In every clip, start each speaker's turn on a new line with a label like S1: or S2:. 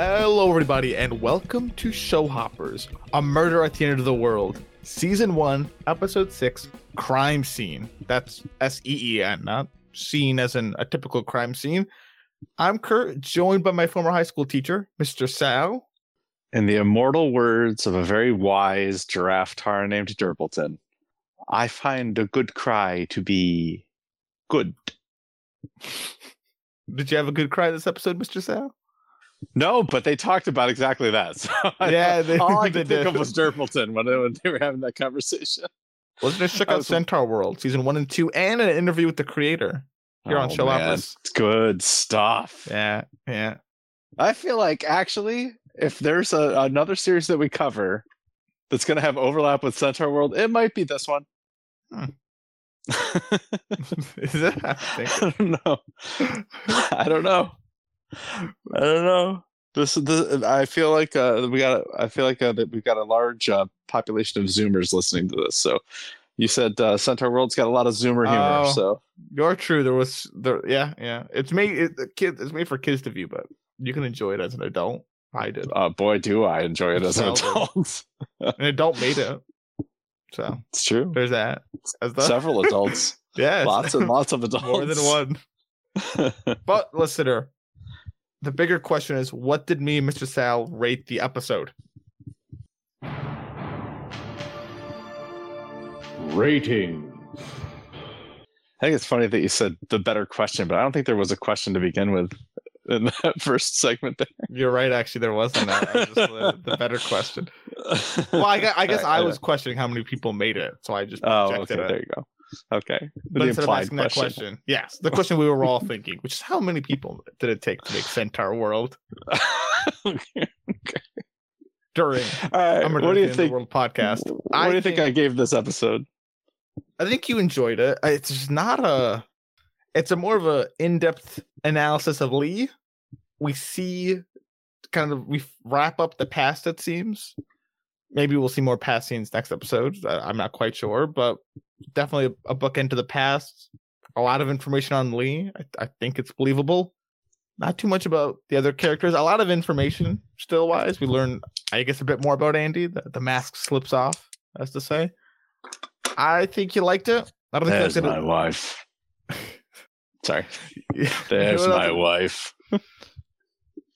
S1: Hello, everybody, and welcome to Showhoppers, a murder at the end of the world, season one, episode six, crime scene. That's S E E N, not scene as in a typical crime scene. I'm Kirt, joined by my former high school teacher, Mr. Sal.
S2: In the immortal words of a very wise giraffetaur named Durpleton, I find a good cry to be good.
S1: Did you have a good cry this episode, Mr. Sal?
S2: No, but they talked about exactly that. So
S1: Yeah, they-
S2: all I
S1: they
S2: could think of was Durpleton when, when they were having that conversation.
S1: Let's just check out
S2: was-
S1: Centaur World, season one and two, and an interview with the creator here on
S2: Oh,
S1: Hoppers.
S2: It's good stuff.
S1: Yeah, yeah.
S2: I feel like actually, if there's a, another series that we cover that's going to have overlap with Centaur World, it might be this one.
S1: Hmm. Is it? I
S2: don't know. I don't know. I don't know. This, this I feel like uh, we got. a- I feel like uh, that we've got a large uh, population of Zoomers listening to this. So, you said uh, Centaur World's got a lot of Zoomer humor.
S1: Oh.
S2: So,
S1: You're true. There was there. Yeah, yeah. It's made it, kid. It's made for kids to view, but you can enjoy it as an adult. I did.
S2: uh, boy, do I enjoy it as an adult.
S1: An adult made it. So
S2: it's true.
S1: there's that. As the,
S2: Several adults,
S1: yeah,
S2: lots and lots of adults.
S1: more than one. But listener, the bigger question is, what did me and Mr. Sal rate the episode?
S3: Rating.
S2: I think it's funny that you said the better question, but I don't think there was a question to begin with in that first segment
S1: You're right. Actually, there wasn't that. I just, the, the better question. Well, I, I guess I
S2: know.
S1: was questioning how many people made it, so I just
S2: Oh,
S1: projected
S2: okay.
S1: it.
S2: There you go. Okay.
S1: But instead of asking that question, yes, the question we were all thinking, which is how many people did it take to make Centaur World
S2: Okay.
S1: during.
S2: What do you think?
S1: World podcast?
S2: What
S1: I
S2: do you think,
S1: think-
S2: I gave this episode?
S1: I think you enjoyed it. It's not a. It's a more of a in-depth analysis of Lee. We see, kind of, we wrap up the past. It seems. Maybe we'll see more past scenes next episode. I'm not quite sure, but definitely a, a book into the past. A lot of information on Lee. I, I think it's believable. Not too much about the other characters. A lot of information still wise. We learn, I guess, a bit more about Andy. The, the mask slips off, as to say. I think you liked it. I don't think
S2: There's my wife. Sorry. There's
S1: You know,
S2: my wife.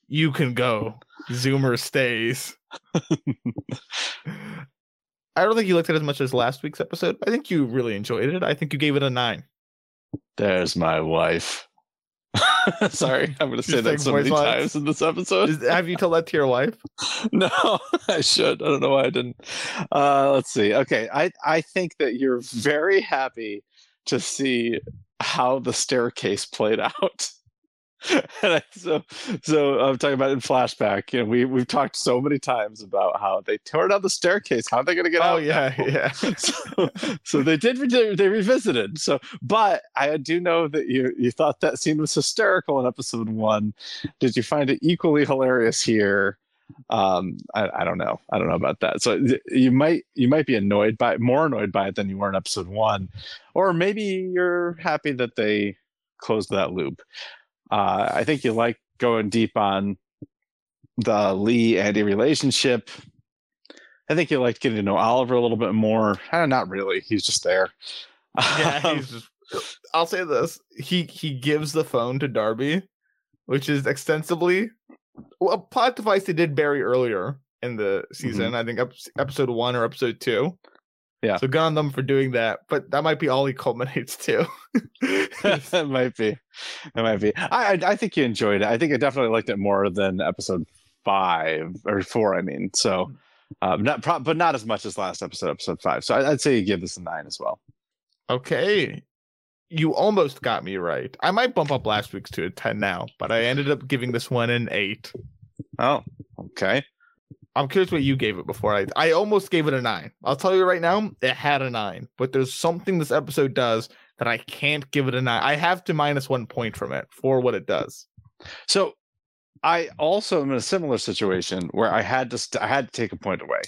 S1: You can go. Zoomer stays. I don't think you liked it as much as last week's episode. I think you really enjoyed it. I think you gave it a nine.
S2: There's my wife. Sorry, I'm going to say that so many
S1: lines?
S2: times in this episode.
S1: Is, have you told that to your wife?
S2: no, I should. I don't know why I didn't. Uh, let's see. Okay, I I think that you're very happy to see how the staircase played out. I, so so I'm talking about in flashback. You know, we we've talked so many times about how they tore down the staircase. How are they going to get
S1: Oh
S2: out?
S1: Oh yeah, yeah.
S2: so, so they did they revisited so but i do know that you you thought that scene was hysterical in episode one did you find it equally hilarious here um I, I don't know i don't know about that so you might you might be annoyed by more annoyed by it than you were in episode one or maybe you're happy that they closed that loop uh i think you like going deep on the lee andy relationship I think you like getting to know Oliver a little bit more. Eh, not really. He's just there.
S1: yeah,
S2: Um,
S1: he's just. I'll say this: he he gives the phone to Darby, which is extensively well, a plot device they did bury earlier in the season. I think episode one or episode two.
S2: Yeah.
S1: So good on them for doing that, but that might be all he culminates to.
S2: that might be. It might be. I, I I think you enjoyed it. I think I definitely liked it more than episode five or four. I mean, so um, not pro- but not as much as last episode, episode five. So I, I'd say you give this a nine as well.
S1: okay. You almost got me right. I might bump up last week's to a 10 now, but I ended up giving this one an 8.
S2: Oh, okay.
S1: I'm curious what you gave it before. I I almost gave it a nine. I'll tell you right now, it had a nine, but there's something this episode does that I can't give it a nine. I have to minus one point from it for what it does.
S2: So I also am in a similar situation where I had to st- I had to take a point away,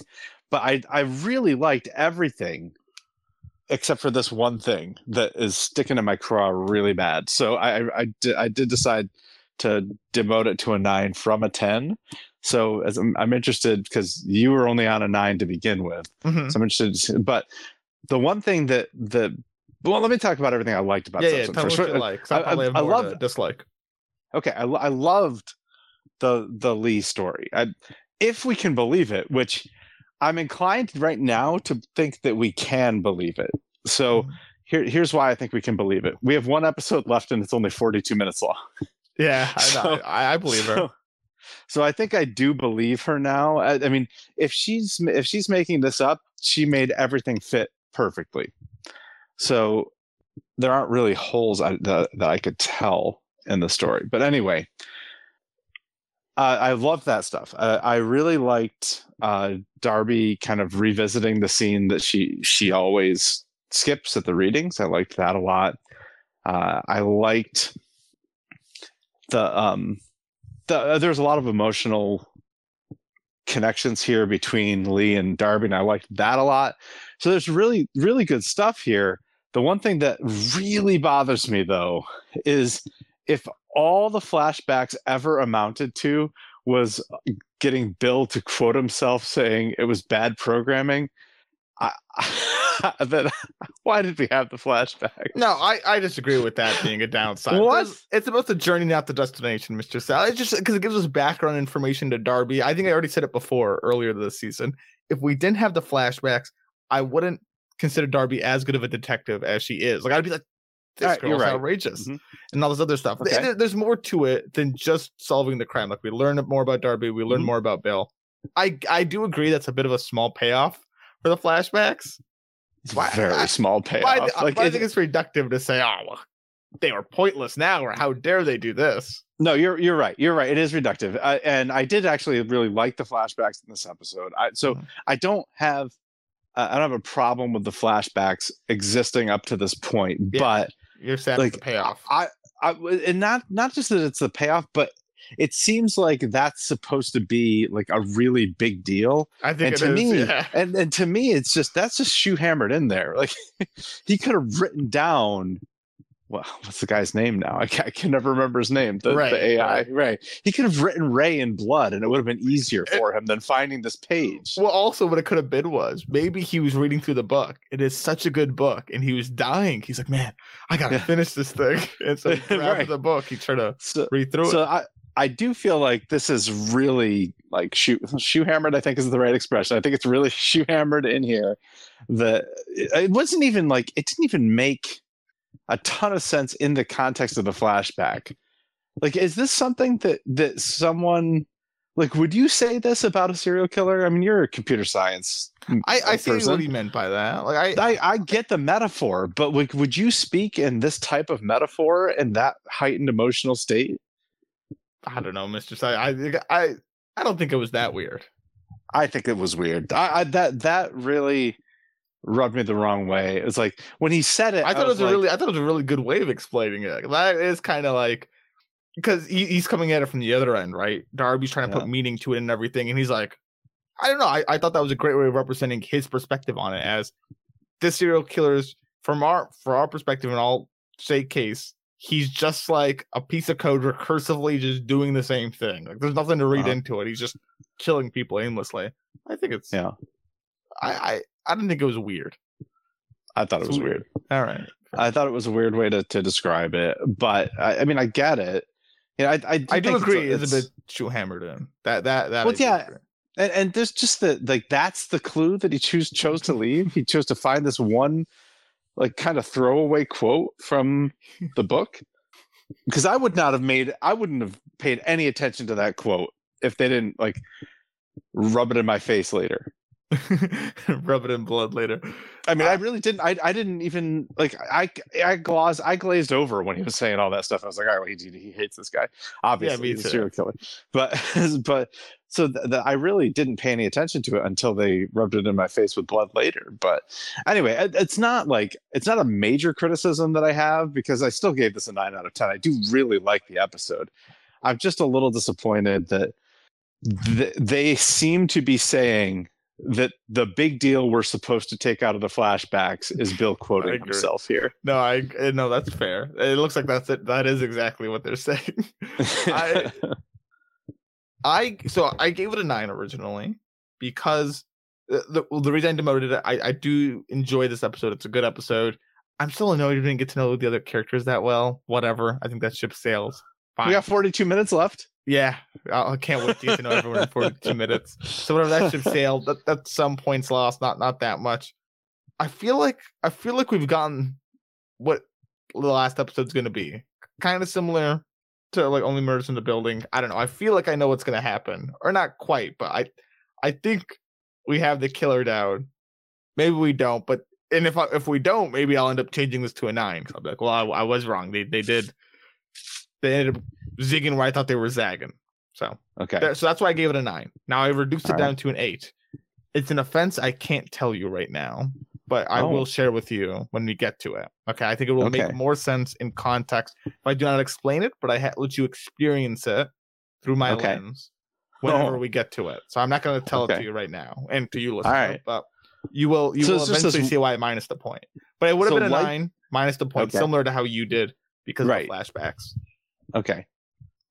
S2: but I I really liked everything except for this one thing that is sticking in my craw really bad. So I I, I did I did decide to demote it to a nine from a 10. So as I'm, I'm interested because you were only on a nine to begin with.
S1: Mhm.
S2: So I'm interested. But the one thing that the well, let me talk about everything I liked about
S1: Yeah, yeah. Tell me
S2: first.
S1: what you like. I,
S2: I- I- I love-
S1: dislike.
S2: okay I, I loved the the lee story I, if we can believe it which i'm inclined right now to think that we can believe it so
S1: Mhm.
S2: here, here's why i think we can believe it we have one episode left and it's only 42 minutes long
S1: Yeah, I.
S2: So-
S1: I, I believe her.
S2: so, so i think i do believe her now I, I mean if she's if she's making this up she made everything fit perfectly so there aren't really holes I, that, that i could tell in the story but anyway uh, I love that stuff. Uh, I really liked uh, Darby kind of revisiting the scene that she she always skips at the readings. I liked that a lot. Uh, I liked the um the uh, there's a lot of emotional connections here between Lee and Darby, and I liked that a lot. So there's really really good stuff here. The one thing that really bothers me though is if all the flashbacks ever amounted to was getting Bill to quote himself saying it was bad programming. I, then why did we have the flashback?
S1: No, I, I disagree with that being a downside.
S2: What?
S1: Because It's about the journey, not the destination, Mr. Sal. It's just because it gives us background information to Darby. I think I already said it before earlier this season. If we didn't have the flashbacks, I wouldn't consider Darby as good of a detective as she is. Like I'd be like, this
S2: Alright,
S1: girl's
S2: right.
S1: outrageous,
S2: Mhm.
S1: and all this other stuff.
S2: Okay.
S1: There's more to it than just solving the crime. Like we learn more about Darby, we learn
S2: Mhm.
S1: more about Bill. I I do agree that's a bit of a small payoff for the flashbacks.
S2: It's
S1: Why-
S2: very
S1: I-
S2: small payoff.
S1: th-
S2: like
S1: but I think it's reductive to say, oh, well, they were pointless now, or how dare they do this?
S2: No, you're you're right. You're right. It is reductive, I, and I did actually really like the flashbacks in this episode. I, so
S1: Mhm.
S2: I don't have uh, I don't have a problem with the flashbacks existing up to this point,
S1: Yeah.
S2: but
S1: You're sad
S2: Like,
S1: the payoff.
S2: I, I and not not just that it's the payoff, but it seems like that's supposed to be like a really big deal.
S1: I think
S2: and to
S1: is,
S2: me,
S1: yeah.
S2: and and to me, it's just that's just shoe hammered in there. Like he could have written down. Well, what's the guy's name now? I can, I can never remember his name. The,
S1: Ray,
S2: the AI,
S1: right.
S2: Ray. He could have written Ray in blood, and it would have been easier
S1: eh,
S2: for him than finding this page.
S1: Well, also, what it could have been was maybe he was reading through the book. It is such a good book, and he was dying. He's like, "Man, I gotta
S2: Yeah.
S1: finish this thing." And so he grabbed
S2: Right.
S1: the book. He tried to
S2: So,
S1: read through
S2: so
S1: it.
S2: I I do feel like this is really like shoe shoe hammered. I think is the right expression. I think it's really shoe hammered in here. That it wasn't even like it didn't even make a ton of sense in the context of the flashback. Like, is this something that that someone like would you say this about a serial killer? I mean, you're a computer science.
S1: I, I see what he meant by that. Like I,
S2: I, I get the metaphor, but like, would you speak in this type of metaphor in that heightened emotional state?
S1: I don't know, Mister. I, I, I, I don't think it was that weird.
S2: I think it was weird. I, I that that really rubbed me the wrong way. It was like when he said it.
S1: I thought it was,
S2: like,
S1: a really, I thought it was a really good way of explaining it. That is kind of like because he, he's coming at it from the other end, right? Darby's trying to
S2: Yeah.
S1: put meaning to it and everything, and he's like, I don't know. I, I thought that was a great way of representing his perspective on it as this serial killer's from our for our perspective in all state case. He's just like a piece of code recursively just doing the same thing. Like there's nothing to read
S2: Uh-huh.
S1: into it. He's just killing people aimlessly. I think it's
S2: Yeah.
S1: I I, I didn't think it was weird.
S2: I thought it was weird.
S1: All right.
S2: I thought it was a weird way to, to describe it, but I, I mean, I get it. Yeah, I I,
S1: I do agree. It's,
S2: It's,
S1: a bit too hammered in that that that.
S2: Well, yeah,
S1: agree.
S2: and, and there's just the like that's the clue that he choose chose to leave. He chose to find this one like kind of throwaway quote from the book because I would not have made I wouldn't have paid any attention to that quote if they didn't like rub it in my face later.
S1: Rub it in blood later.
S2: I mean, I really didn't. I, I didn't even like. I I glazed I glazed over when he was saying all that stuff. I was like, all right, well, he, he hates this guy. Obviously,
S1: me
S2: he's a serial killer. But but so I really didn't pay any attention to it until they rubbed it in my face with blood later. But anyway, it, it's not like it's not a major criticism that I have because I still gave this a nine out of ten. I do really like the episode. I'm just a little disappointed that th- they seem to be saying that the big deal we're supposed to take out of the flashbacks is Bill quoting himself here.
S1: No, I uh, no, that's fair. It looks like that's it. That is exactly what they're saying. I I so I gave it a nine originally because the the, the reason I demoted it, I, I do enjoy this episode. It's a good episode. I'm still annoyed we didn't get to know the other characters that well. Whatever. I think that ship sails. Fine.
S2: we got 42 minutes left.
S1: Yeah, I can't wait to get to know everyone in 42 minutes. So whatever that ship sailed, that, that's some points lost, not not that much. I feel like I feel like we've gotten what the last episode's going to be, kind of similar to like only murders in the building. I don't know. I feel like I know what's going to happen, or not quite, but I I think we have the killer down. Maybe we don't, but and if I, if we don't, maybe I'll end up changing this to a nine. I'll be like, well, I, I was wrong. They they did they ended up zigging where I thought they were zagging. So
S2: Okay.
S1: that- so that's why I gave it a nine. Now I reduced it
S2: All
S1: down to an eight. It's an offense I can't tell you right now, but I
S2: Oh.
S1: will share with you when we get to it. Okay, I think it will
S2: Okay.
S1: make more sense in context if I do not explain it, but I ha- let you experience it through my
S2: Okay.
S1: lens whenever
S2: Oh.
S1: we get to it. So I'm not going to tell it to you right now, and to you listening.
S2: right.
S1: but you will you
S2: So
S1: will eventually
S2: this-
S1: see why I minus the point. But it would have
S2: So
S1: been a
S2: like-
S1: nine minus the point,
S2: Okay.
S1: similar to how you did because
S2: Right.
S1: of the flashbacks,
S2: Okay.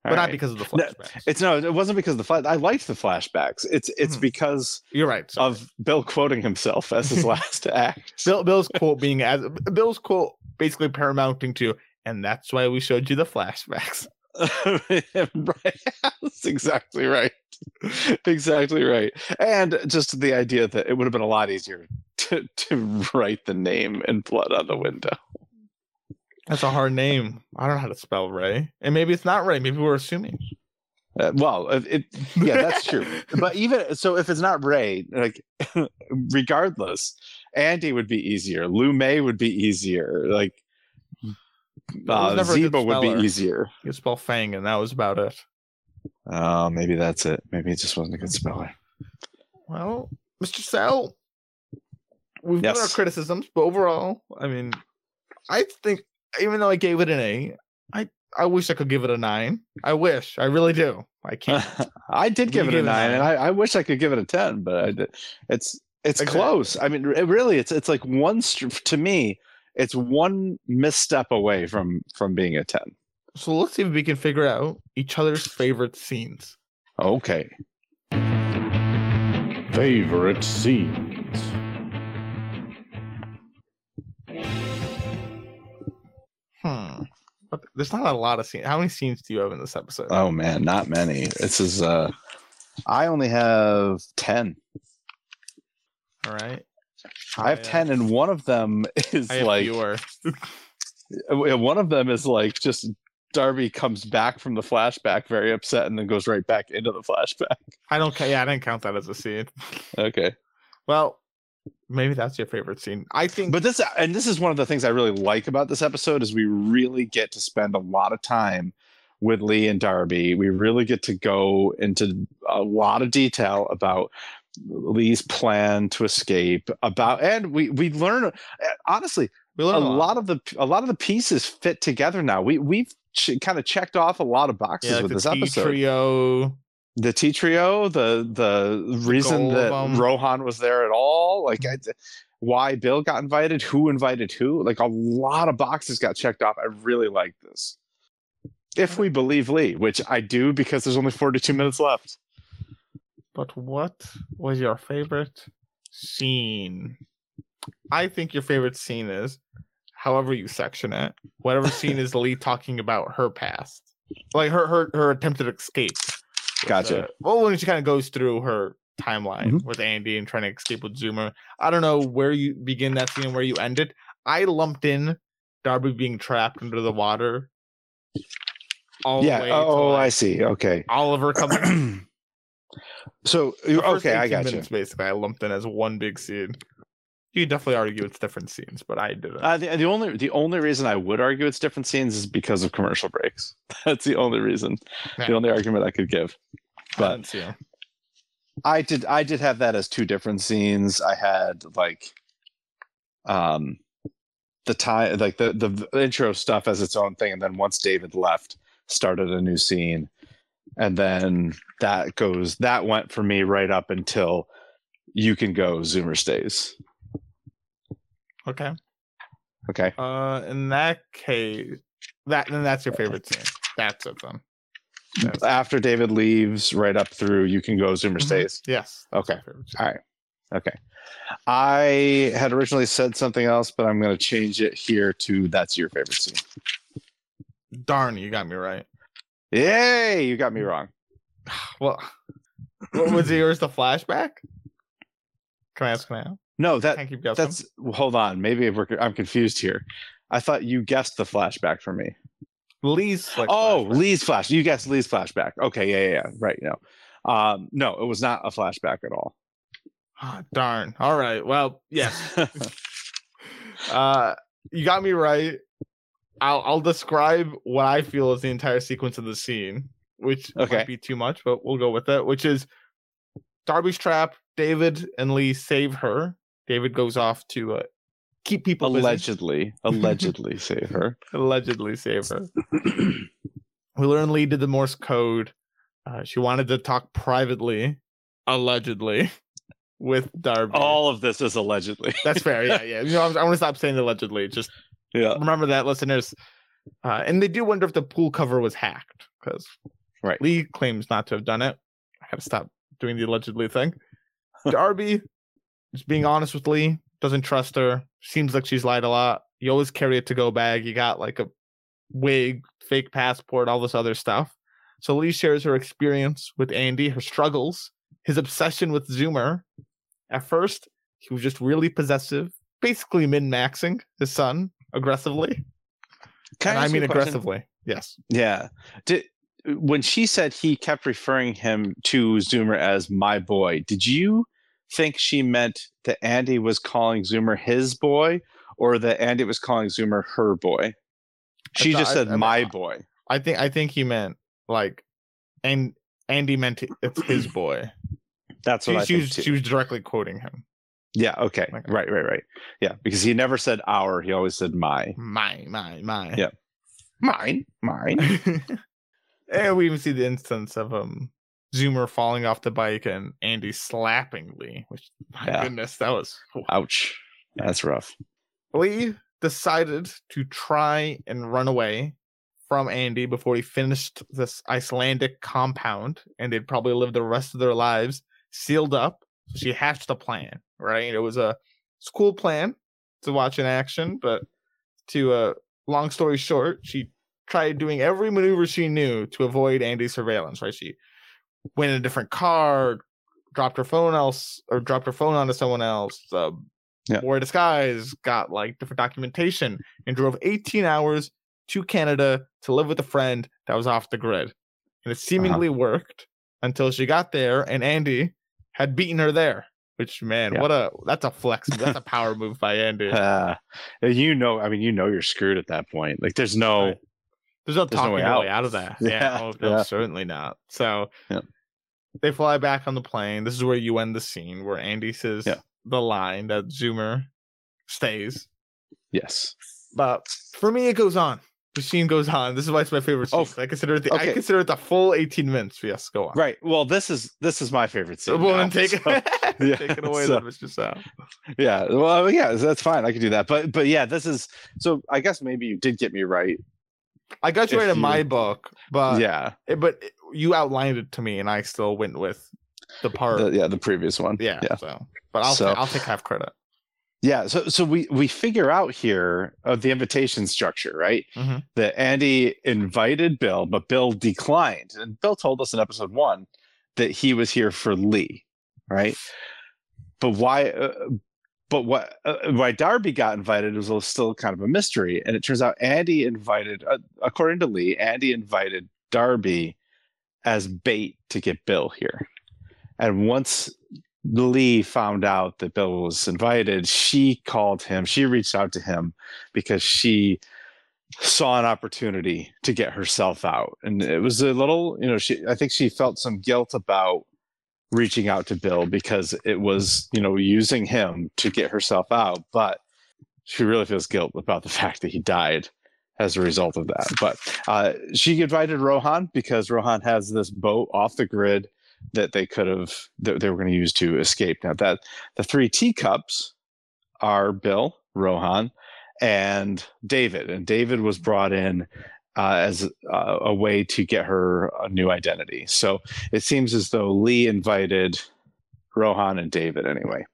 S1: but
S2: All
S1: not because of the
S2: No,
S1: flashbacks.
S2: It's no, it wasn't because of the flash. I liked the flashbacks. It's it's
S1: Mhm.
S2: because
S1: You're right. sorry.
S2: of Bill quoting himself as his last act.
S1: Bill, Bill's quote being as Bill's quote basically paramounting to, and that's why we showed you the flashbacks.
S2: right. That's exactly right. Exactly right. And just the idea that it would have been a lot easier to, to write the name in blood on the window.
S1: That's a hard name. I don't know how to spell Ray, and maybe it's not Ray. Maybe we're assuming.
S2: Uh, well, it, it yeah, that's true. but even so, if it's not Ray, like regardless, Andy would be easier. Lu Mei would be easier. Like uh,
S1: never a good
S2: Ziba would be easier.
S1: You spell Fang, and that was about it.
S2: Oh, maybe that's it. Maybe it just wasn't a good speller.
S1: Well, Mr. Sal, we've got our criticisms, but overall, I mean, I think even though I gave it an A, I I wish I could give it a nine. I wish. I really do. I can't.
S2: I did give it a
S1: it a
S2: nine, and. I, I wish I could give it a ten, but I did. It's it's
S1: Exactly.
S2: close. I mean, it really, it's it's like one to me. It's one misstep away from from being a ten.
S1: so let's see if we can figure out each other's favorite scenes.
S2: Okay.
S3: Favorite scenes.
S1: Hmm. But there's not a lot of scenes. How many scenes do you have in this episode?
S2: Oh man, not many. This is uh, I only have ten.
S1: All right.
S2: I have
S1: I, uh,
S2: ten, and one of them is like one of them is like just Darby comes back from the flashback very upset and then goes right back into the flashback.
S1: I don't. Yeah, I didn't count that as a scene.
S2: Okay.
S1: Well, maybe that's your favorite scene. I think.
S2: But this and this is one of the things I really like about this episode is we really get to spend a lot of time with Lee and Darby. We really get to go into a lot of detail about Lee's plan to escape about and we we learn honestly
S1: we learn
S2: a
S1: learn
S2: lot of the a lot of the pieces fit together now. We we've ch- kind of checked off a lot of boxes
S1: Yeah, like
S2: with this episode.
S1: trio.
S2: The tea trio, the the reason that. Rohan was there at all, like mm-hmm. I, why Bill got invited, who invited who, like a lot of boxes got checked off. I really like this. If we believe Lee, which I do because there's only 42 minutes left.
S1: But what was your favorite scene? I think your favorite scene is, however you section it, whatever scene is Lee talking about her past, like her her her attempted escape.
S2: Gotcha.
S1: uh, well, when she kind of goes through her timeline
S2: Mhm.
S1: with Andy and trying to escape with Zoomer. I don't know where you begin that scene and where you end it. I lumped in Darby being trapped under the water. All the
S2: yeah.
S1: to,
S2: Oh, I see. Okay.
S1: Oliver coming
S2: so
S1: The
S2: okay, I
S1: 18
S2: got you.
S1: Basically, I lumped in as one big scene. You could definitely argue it's different scenes, but I didn't.
S2: Uh, the, the only the only reason I would argue it's different scenes is because of commercial breaks. That's the only reason.
S1: Yeah.
S2: The only argument I could give. But-
S1: 'em.
S2: I did I did have that as two different scenes. I had like um the time like the the intro stuff as its own thing and then once David left started a new scene and then that goes that went for me right up until you can go. Zoomer stays.
S1: Okay.
S2: Okay.
S1: Uh, in that case, that then that's your favorite scene. That's it then. That's-
S2: After David leaves, right up through, you can go. Zoomer
S1: Mhm.
S2: stays.
S1: Yes.
S2: Okay.
S1: my favorite scene.
S2: All right. Okay. I had originally said something else, but I'm going to change it here to that's your favorite scene.
S1: Darn, you got me right.
S2: Yay! You got me wrong.
S1: Well, what was yours? The flashback? Can I ask now?
S2: No, that
S1: Can't keep guessing.
S2: that's. Hold on. Maybe we're, I'm confused here. I thought you guessed the flashback for me.
S1: Lee's. Like,
S2: oh,
S1: flashback.
S2: Lee's flash. You guessed Lee's flashback. Okay, yeah, yeah, yeah. Right. No, um, no, it was not a flashback at all.
S1: Ah, darn. All right. Well, yes. Uh, you got me right. I'll I'll describe what I feel is the entire sequence of the scene, which
S2: Okay.
S1: might be too much, but we'll go with it. Which is Darby's trap. David and Lee save her. David goes off to uh, keep people busy.
S2: allegedly, allegedly save her.
S1: allegedly save her. we learn Lee did the Morse code. Uh, she wanted to talk privately, allegedly, with Darby.
S2: All of this is allegedly.
S1: That's fair. Yeah, yeah. You know, I want to stop saying allegedly. Just
S2: yeah.
S1: remember that, listeners. Uh, and they do wonder if the pool cover was hacked because
S2: Right.
S1: Lee claims not to have done it. I got to stop doing the allegedly thing. Darby, just being honest with Lee, doesn't trust her. Seems like she's lied a lot. You always carry a to go bag. You got like a wig, fake passport, all this other stuff. So Lee shares her experience with Andy, her struggles, his obsession with Zoomer. At first, he was just really possessive, basically min maxing his son aggressively.
S2: Can
S1: and I
S2: ask
S1: mean
S2: you a question?
S1: aggressively. Yes.
S2: Yeah. Did when she said he kept referring him to Zoomer as my boy, did you think she meant that Andy was calling Zoomer his boy or that Andy was calling Zoomer her boy? She
S1: thought-
S2: just said
S1: I mean,
S2: my
S1: I-
S2: boy.
S1: I think I think he meant like and Andy meant it's his boy.
S2: That's
S1: She,
S2: what I
S1: she
S2: think
S1: was
S2: too.
S1: she was directly quoting him.
S2: yeah, okay.
S1: Okay.
S2: Right, right, right. Yeah, because he never said our, he always said my.
S1: My, my, my.
S2: Yeah. Mine, mine.
S1: and we even see the instance of um Zoomer falling off the bike and Andy slapping Lee, which my
S2: Yeah.
S1: goodness, that was
S2: Ouch. That's rough.
S1: Lee decided to try and run away from Andy before he finished this Icelandic compound, and they'd probably live the rest of their lives sealed up. So she hatched a plan, right? It was a, it's a cool plan to watch in action, but to uh, long story short, she tried doing every maneuver she knew to avoid Andy's surveillance, right? She went in a different car, dropped her phone else, or dropped her phone onto someone else. Uh,
S2: Yeah.
S1: wore a disguise, got like different documentation, and drove 18 hours to Canada to live with a friend that was off the grid. And it seemingly worked until she got there and Andy had beaten her there. Which man,
S2: Yeah.
S1: what a that's a flex. That's a power move by Andy.
S2: Uh, you know, I mean, you know, you're screwed at that point. Like, there's no,
S1: Right. There's no
S2: There's no
S1: talking
S2: way
S1: your way
S2: out.
S1: out of that.
S2: Yeah,
S1: Yeah, oh, no,
S2: yeah.
S1: certainly not. So
S2: Yeah.
S1: they fly back on the plane. This is where you end the scene where Andy says
S2: Yeah.
S1: the line that Zoomer stays.
S2: yes.
S1: But for me, it goes on. The scene goes on. This is why it's my favorite oh, scene.
S2: Oh,
S1: I consider it. The, I consider it the full 18 minutes. Yes, go on.
S2: Right. Well, this is this is my favorite scene.
S1: well,
S2: now,
S1: take,
S2: so-
S1: it, take it away,
S2: so-
S1: Mr. Sal.
S2: yeah. Well, yeah, that's fine. I can do that. But but yeah, this is so. I guess maybe you did get me right.
S1: I got you right in my book, but
S2: yeah.
S1: but you outlined it to me, and I still went with the part.
S2: The, yeah. The previous one.
S1: yeah,
S2: Yeah.
S1: So, but I'll
S2: So-
S1: I'll take half credit.
S2: Yeah. So so we we figure out here of the invitation structure, right?
S1: Mhm.
S2: That Andy invited Bill, but Bill declined, and Bill told us in episode one that he was here for Lee, right? But why? Uh, but what? Uh, why Darby got invited was still kind of a mystery, and it turns out Andy invited, uh, according to Lee, Andy invited Darby as bait to get Bill here, and once Lee found out that Bill was invited, she called him. She reached out to him because she saw an opportunity to get herself out. And it was a little, you know, she I think she felt some guilt about reaching out to Bill because it was, you know, using him to get herself out, but she really feels guilt about the fact that he died as a result of that. But uh, she invited Rohan because Rohan has this boat off the grid that they could have that they were going to use to escape. Now that the three teacups are Bill, Rohan, and David, and David was brought in uh, as uh, a way to get her a new identity. So it seems as though Lee invited Rohan and David anyway.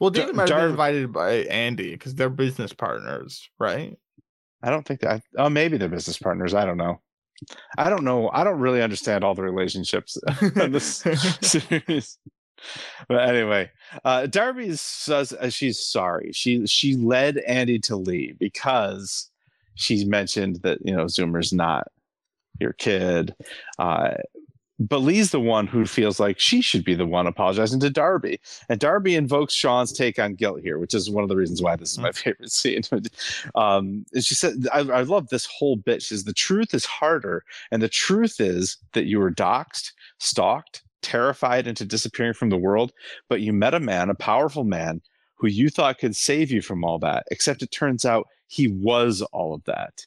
S1: Well, David might have been invited by Andy because they're business partners, right?
S2: I don't think that. Oh, maybe they're business partners. I don't know. I don't know. I don't really understand all the relationships in this series. But anyway, uh, Darby says uh, she's sorry. She she led Andy to Lee because she's mentioned that you know Zoomer's not your kid. Uh, but Lee's the one who feels like she should be the one apologizing to Darby. And Darby invokes Sean's take on guilt here, which is one of the reasons why this is my favorite scene. um, and she said, I, I love this whole bit. She says, The truth is harder. And the truth is that you were doxxed, stalked, terrified into disappearing from the world. But you met a man, a powerful man, who you thought could save you from all that, except it turns out he was all of that,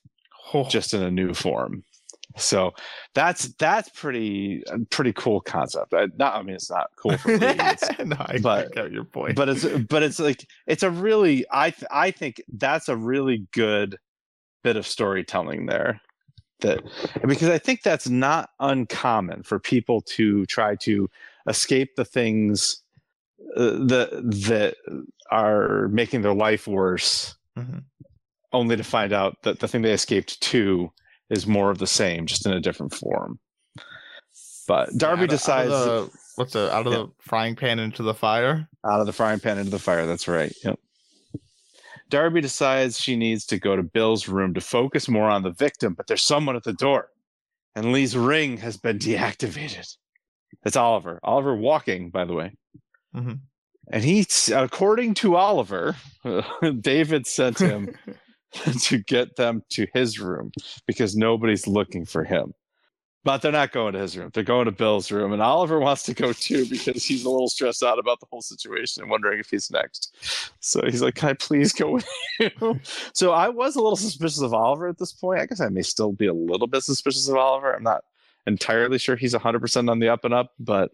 S1: Oh,
S2: just in a new form. So that's that's pretty uh, pretty cool concept. I, not, I mean, it's not cool for me,
S1: no, I
S2: but-
S1: get your point.
S2: but it's but it's like it's a really I th- I think that's a really good bit of storytelling there. That because I think that's not uncommon for people to try to escape the things that that are making their life worse,
S1: Mhm.
S2: only to find out that the thing they escaped to is more of the same, just in a different form. But Darby
S1: Out of- out of
S2: decides
S1: the- what's the out of
S2: Yeah.
S1: the frying pan into the fire?
S2: out of the frying pan into the fire. That's right. Yep. Darby decides she needs to go to Bill's room to focus more on the victim, but there's someone at the door, and Lee's ring has been deactivated. It's Oliver. Oliver walking, by the way.
S1: Mhm.
S2: And he, according to Oliver, David sent him to get them to his room because nobody's looking for him. But they're not going to his room. They're going to Bill's room. And Oliver wants to go too because he's a little stressed out about the whole situation and wondering if he's next. So he's like, Can I please go with you? So I was a little suspicious of Oliver at this point. I guess I may still be a little bit suspicious of Oliver. I'm not entirely sure he's 100% on the up and up, but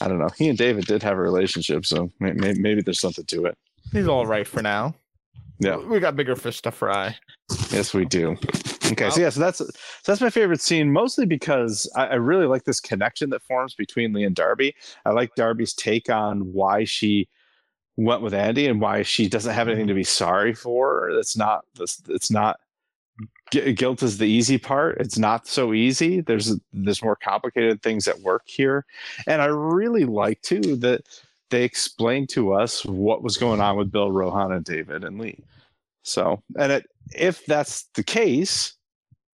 S2: I don't know. He and David did have a relationship, so may- may- maybe there's something to it.
S1: He's all right for now.
S2: Yeah.
S1: we got bigger fish to fry.
S2: Yes, we do. Okay, so yeah, so that's so that's my favorite scene, mostly because I, I really like this connection that forms between Lee and Darby. I like Darby's take on why she went with Andy and why she doesn't have anything to be sorry for. It's not this. It's not guilt is the easy part. It's not so easy. There's there's more complicated things at work here, and I really like too that they explained to us what was going on with Bill Rohan and David and Lee. So, and it, if that's the case,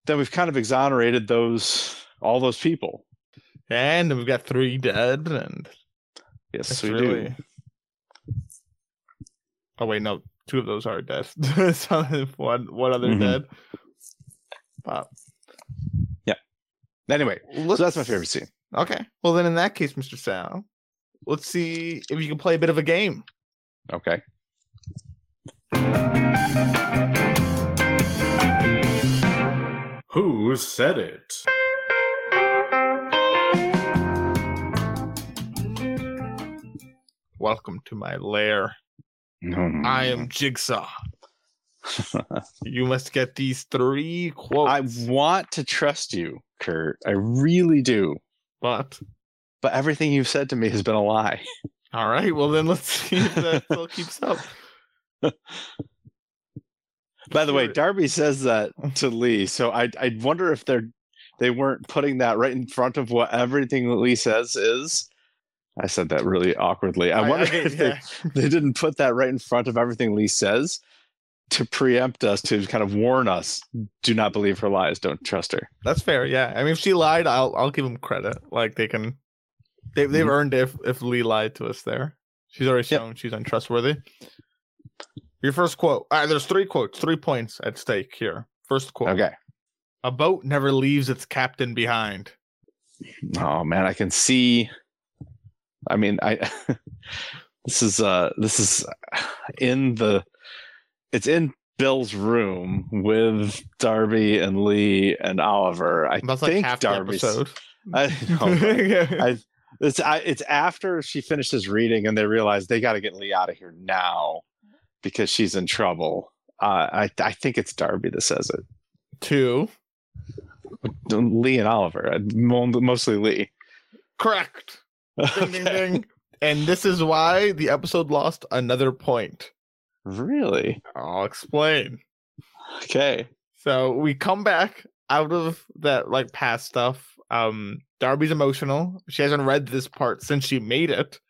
S2: then we've kind of exonerated those all those people.
S1: And we've got three dead, and
S2: Yes, we
S1: really.
S2: do.
S1: Oh wait, no, two of those are dead. one, one other
S2: Mhm.
S1: dead. But
S2: Anyway,
S1: let's,
S2: so that's my favorite scene.
S1: Okay, well then, in that case, Mister Sal, let's see if you can play a bit of a game.
S2: Okay.
S3: Who said it?
S1: Welcome to my lair. Mm-hmm. I am Jigsaw. you must get these three quotes.
S2: I want to trust you, Kirt. I really do.
S1: but
S2: But everything you've said to me has been a lie.
S1: all right, well then let's see if that still keeps up.
S2: By the way, Darby says that to Lee, so I I wonder if they're they weren't putting that right in front of what everything Lee says is. I said that really awkwardly. I, wonder
S1: get-
S2: if they, they didn't put that right in front of everything Lee says to preempt us, to kind of warn us. Do not believe her lies. Don't trust her.
S1: That's fair. Yeah, I mean, if she lied, I'll I'll give them credit. Like they can, they they've
S2: Mhm.
S1: earned it if if Lee lied to us. There, she's already
S2: Yep.
S1: shown she's untrustworthy. Your first quote. All right, there's three quotes, three points at stake here. First quote.
S2: Okay.
S1: A boat never leaves its captain behind.
S2: Oh man, I can see. I mean, I this is uh this is in the it's in Bill's room with Darby and Lee and Oliver. I
S1: That's like
S2: think
S1: half
S2: Darby's
S1: episode.
S2: I. I, it's I, it's after she finishes reading and they realize they got to get Lee out of here now because she's in trouble. Uh, I I think it's Darby that says it.
S1: Two.
S2: Lee and Oliver, uh, mostly Lee.
S1: Correct. Ding, ding, ding. And this is why the episode lost another point.
S2: Really?
S1: I'll explain.
S2: Okay.
S1: So we come back out of that like past stuff. Um Darby's emotional. She hasn't read this part since she made it.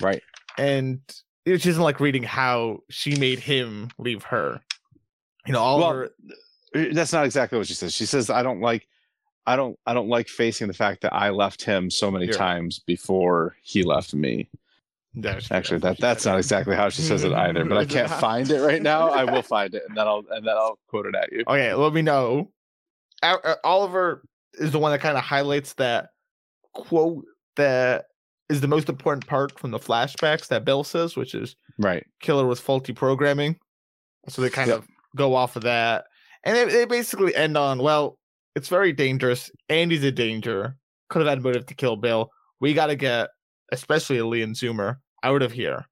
S2: Right.
S1: And she doesn't like reading how she made him leave her. You know, Oliver
S2: Uh, That's not exactly what she says. She says, "I don't like, I don't, I don't like facing the fact that I left him so many times before he left me."
S1: That's-
S2: Actually, that that's not exactly how she says it either. But I can't find it right now. I will find it, and then I'll and then I'll quote it at you.
S1: Okay, let me know. Uh, Oliver is the one that kind of highlights that quote that is the most important part from the flashbacks that Bill says, which is
S2: Right.
S1: killer with faulty programming. So they kind
S2: Yep.
S1: of go off of that. And they, they basically end on, well, it's very dangerous. Andy's a danger. Could have had motive to kill Bill. We got to get, especially Lee and Zoomer, out of here.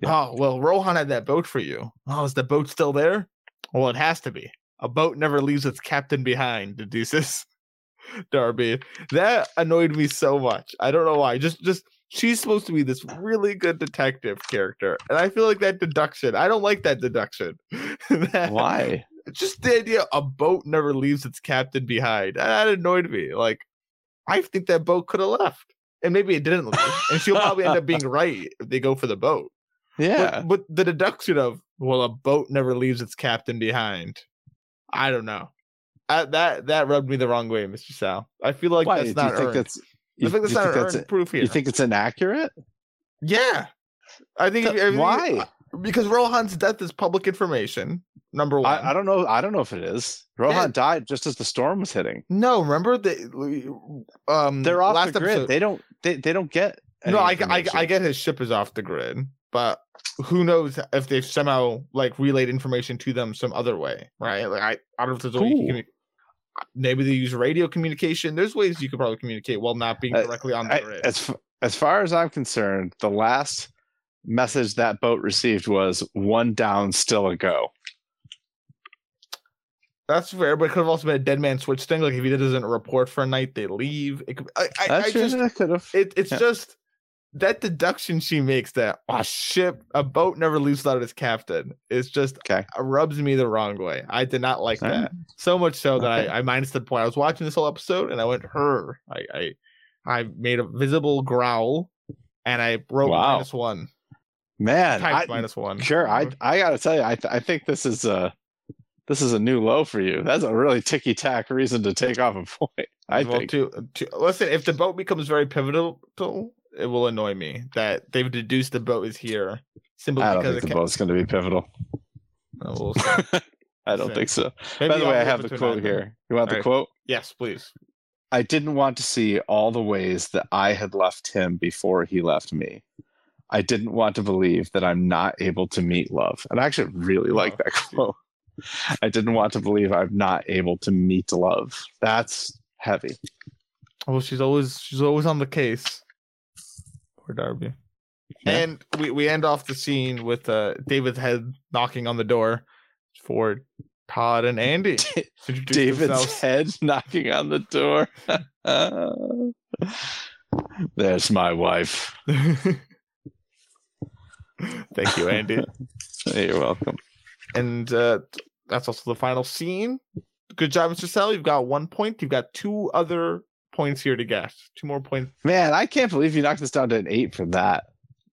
S2: Yeah.
S1: Oh, well, Rohan had that boat for you. Oh, is the boat still there? Well, it has to be. A boat never leaves its captain behind, deduces Darby. That annoyed me so much. I don't know why. Just, just she's supposed to be this really good detective character, and I feel like that deduction. I don't like that deduction. That-
S2: Why?
S1: Just the idea a boat never leaves its captain behind. That annoyed me. Like, I think that boat could have left, and maybe it didn't and she'll probably end up being right if they go for the boat.
S2: Yeah.
S1: But, but the deduction of well, a boat never leaves its captain behind. I don't know. I, that that rubbed me the wrong way, Mr. Sal. I feel like
S2: Why?
S1: that's not earned.
S2: that's?
S1: I think that's not
S2: think that's
S1: earned proof here.
S2: you think it's inaccurate?
S1: yeah, I think.
S2: Why?
S1: Uh, because Rohan's death is public information. Number one.
S2: I, I don't know. I don't know if it is. Rohan
S1: Yeah.
S2: died just as the storm was hitting.
S1: no, remember the um
S2: They're off
S1: last
S2: the grid.
S1: episode.
S2: They don't. They, they don't get.
S1: no, I, I I get his ship is off the grid, but who knows if they've somehow like relayed information to them some other way, right? Like I, I don't know if there's a way you can maybe they use radio communication. There's ways you could probably communicate while not being directly on the
S2: I-
S1: grid.
S2: as f- as far as I'm concerned, the last message that boat received was one down, still a go.
S1: That's fair, but it could have also been a dead man switch thing. Like if he doesn't report for a night, they leave. It could, I, I, I just
S2: could have.
S1: it, it's
S2: Yeah.
S1: just that deduction she makes that a ship, a boat never leaves without its captain. It's just
S2: Okay.
S1: uh, rubs me the wrong way. I did not like
S2: All right.
S1: that so much so that
S2: Okay.
S1: I, I minus the point. I was watching this whole episode and I went her. I I, I made a visible growl and I wrote
S2: Wow.
S1: minus one.
S2: Man, I,
S1: minus one.
S2: sure. I I gotta tell you, I th- I think this is a this is a new low for you. That's a really ticky tack reason to take off a point. I
S1: well,
S2: think.
S1: to, to listen, if the boat becomes very pivotal, it will annoy me that they've deduced the boat is here simply
S2: I don't
S1: because
S2: think the
S1: it ca-
S2: boat's going to be pivotal.
S1: Oh, we'll.
S2: I don't think so.
S1: Maybe
S2: By the way, I have the quote here. You want the
S1: Alright.
S2: quote?
S1: Yes, please.
S2: I didn't want to see all the ways that I had left him before he left me. I didn't want to believe that I'm not able to meet love. And I actually really like
S1: Oh,
S2: that quote. I didn't want to believe I'm not able to meet love. That's heavy.
S1: Well, she's always she's always on the case. Poor Darby.
S2: Yeah.
S1: And we, we end off the scene with uh David's head knocking on the door for Todd and Andy.
S2: David's
S1: themselves.
S2: head knocking on the door. There's my wife.
S1: Thank you, Andy.
S2: You're welcome.
S1: And uh that's also the final scene. Good job, Mr. Sal. You've got one point. You've got two other points here to get. Two more points.
S2: Man, I can't believe you knocked this down to an eight for that.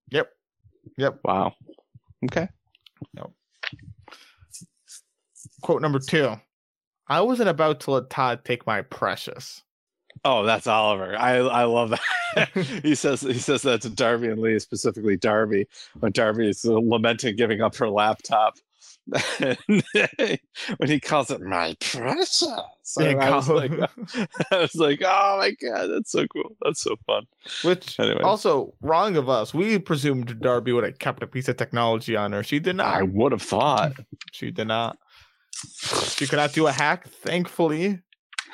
S1: Yep. Yep.
S2: Wow. Okay.
S1: Quote number two. I wasn't about to let Todd take my precious.
S2: Oh, that's Oliver. I I love that. he says he says that to Darby and Lee, specifically Darby, when Darby is lamenting giving up her laptop. when he calls it my precious.
S1: Yeah,
S2: I, was like, I was like, oh my god, that's so cool. That's so fun.
S1: Which
S2: Anyway.
S1: also wrong of us. We presumed Darby would have kept a piece of technology on her. She did not.
S2: I would have thought.
S1: She did not. She could not do a hack. Thankfully,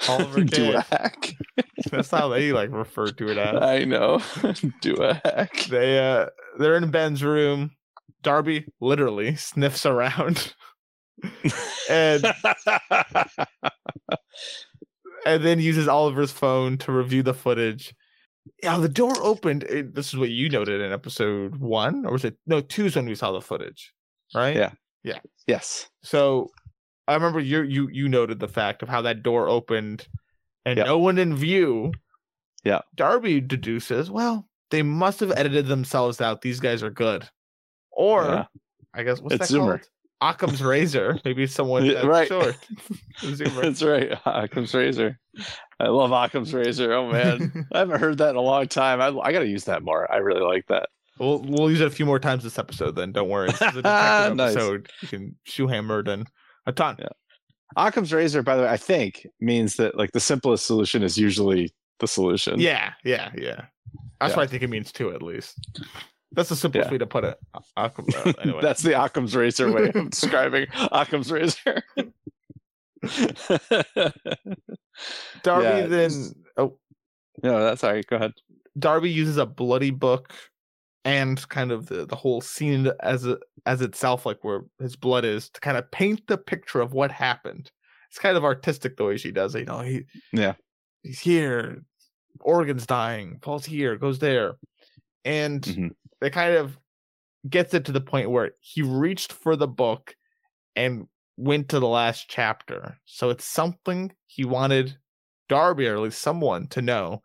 S1: Oliver
S2: Do a hack.
S1: That's how they like refer to it as.
S2: I know. Do a hack.
S1: They uh they're in Ben's room. Darby literally sniffs around. and and then uses Oliver's phone to review the footage. Yeah, the door opened. It, this is what you noted in episode one, or was it no two? Is when we saw the footage, right?
S2: Yeah, yeah. yes.
S1: So I remember you you you noted the fact of how that door opened and
S2: Yep.
S1: no one in view.
S2: Yeah.
S1: Darby deduces, well, they must have edited themselves out. These guys are good. Or
S2: Yeah.
S1: I guess what's
S2: It's
S1: that
S2: Zoomer.
S1: called? Occam's razor. Maybe someone that's
S2: right.
S1: short.
S2: That's right. Occam's razor. I love Occam's razor. Oh man. I haven't heard that in a long time. I, I got to use that more. I really like that.
S1: We'll we'll use it a few more times this episode. Then don't worry. This is a detective
S2: Nice.
S1: episode. You can shoe hammered and a ton.
S2: Yeah. Occam's razor, by the way, I think means that like the simplest solution is usually the solution.
S1: Yeah, yeah, yeah. That's
S2: Yeah.
S1: what I think it means too. At least that's the simplest
S2: Yeah.
S1: way to put it. Occam- uh, anyway,
S2: That's the Occam's razor way of describing Occam's razor.
S1: Darby
S2: yeah,
S1: then. Oh,
S2: no, that's all right. Go ahead.
S1: Darby uses a bloody book and kind of the, the whole scene as a, as itself, like where his blood is, to kind of paint the picture of what happened. It's kind of artistic the way she does it. You know, he
S2: Yeah.
S1: he's here, organs dying, falls here, goes there, and
S2: Mhm.
S1: It kind of gets it to the point where he reached for the book and went to the last chapter. So it's something he wanted Darby or at least someone to know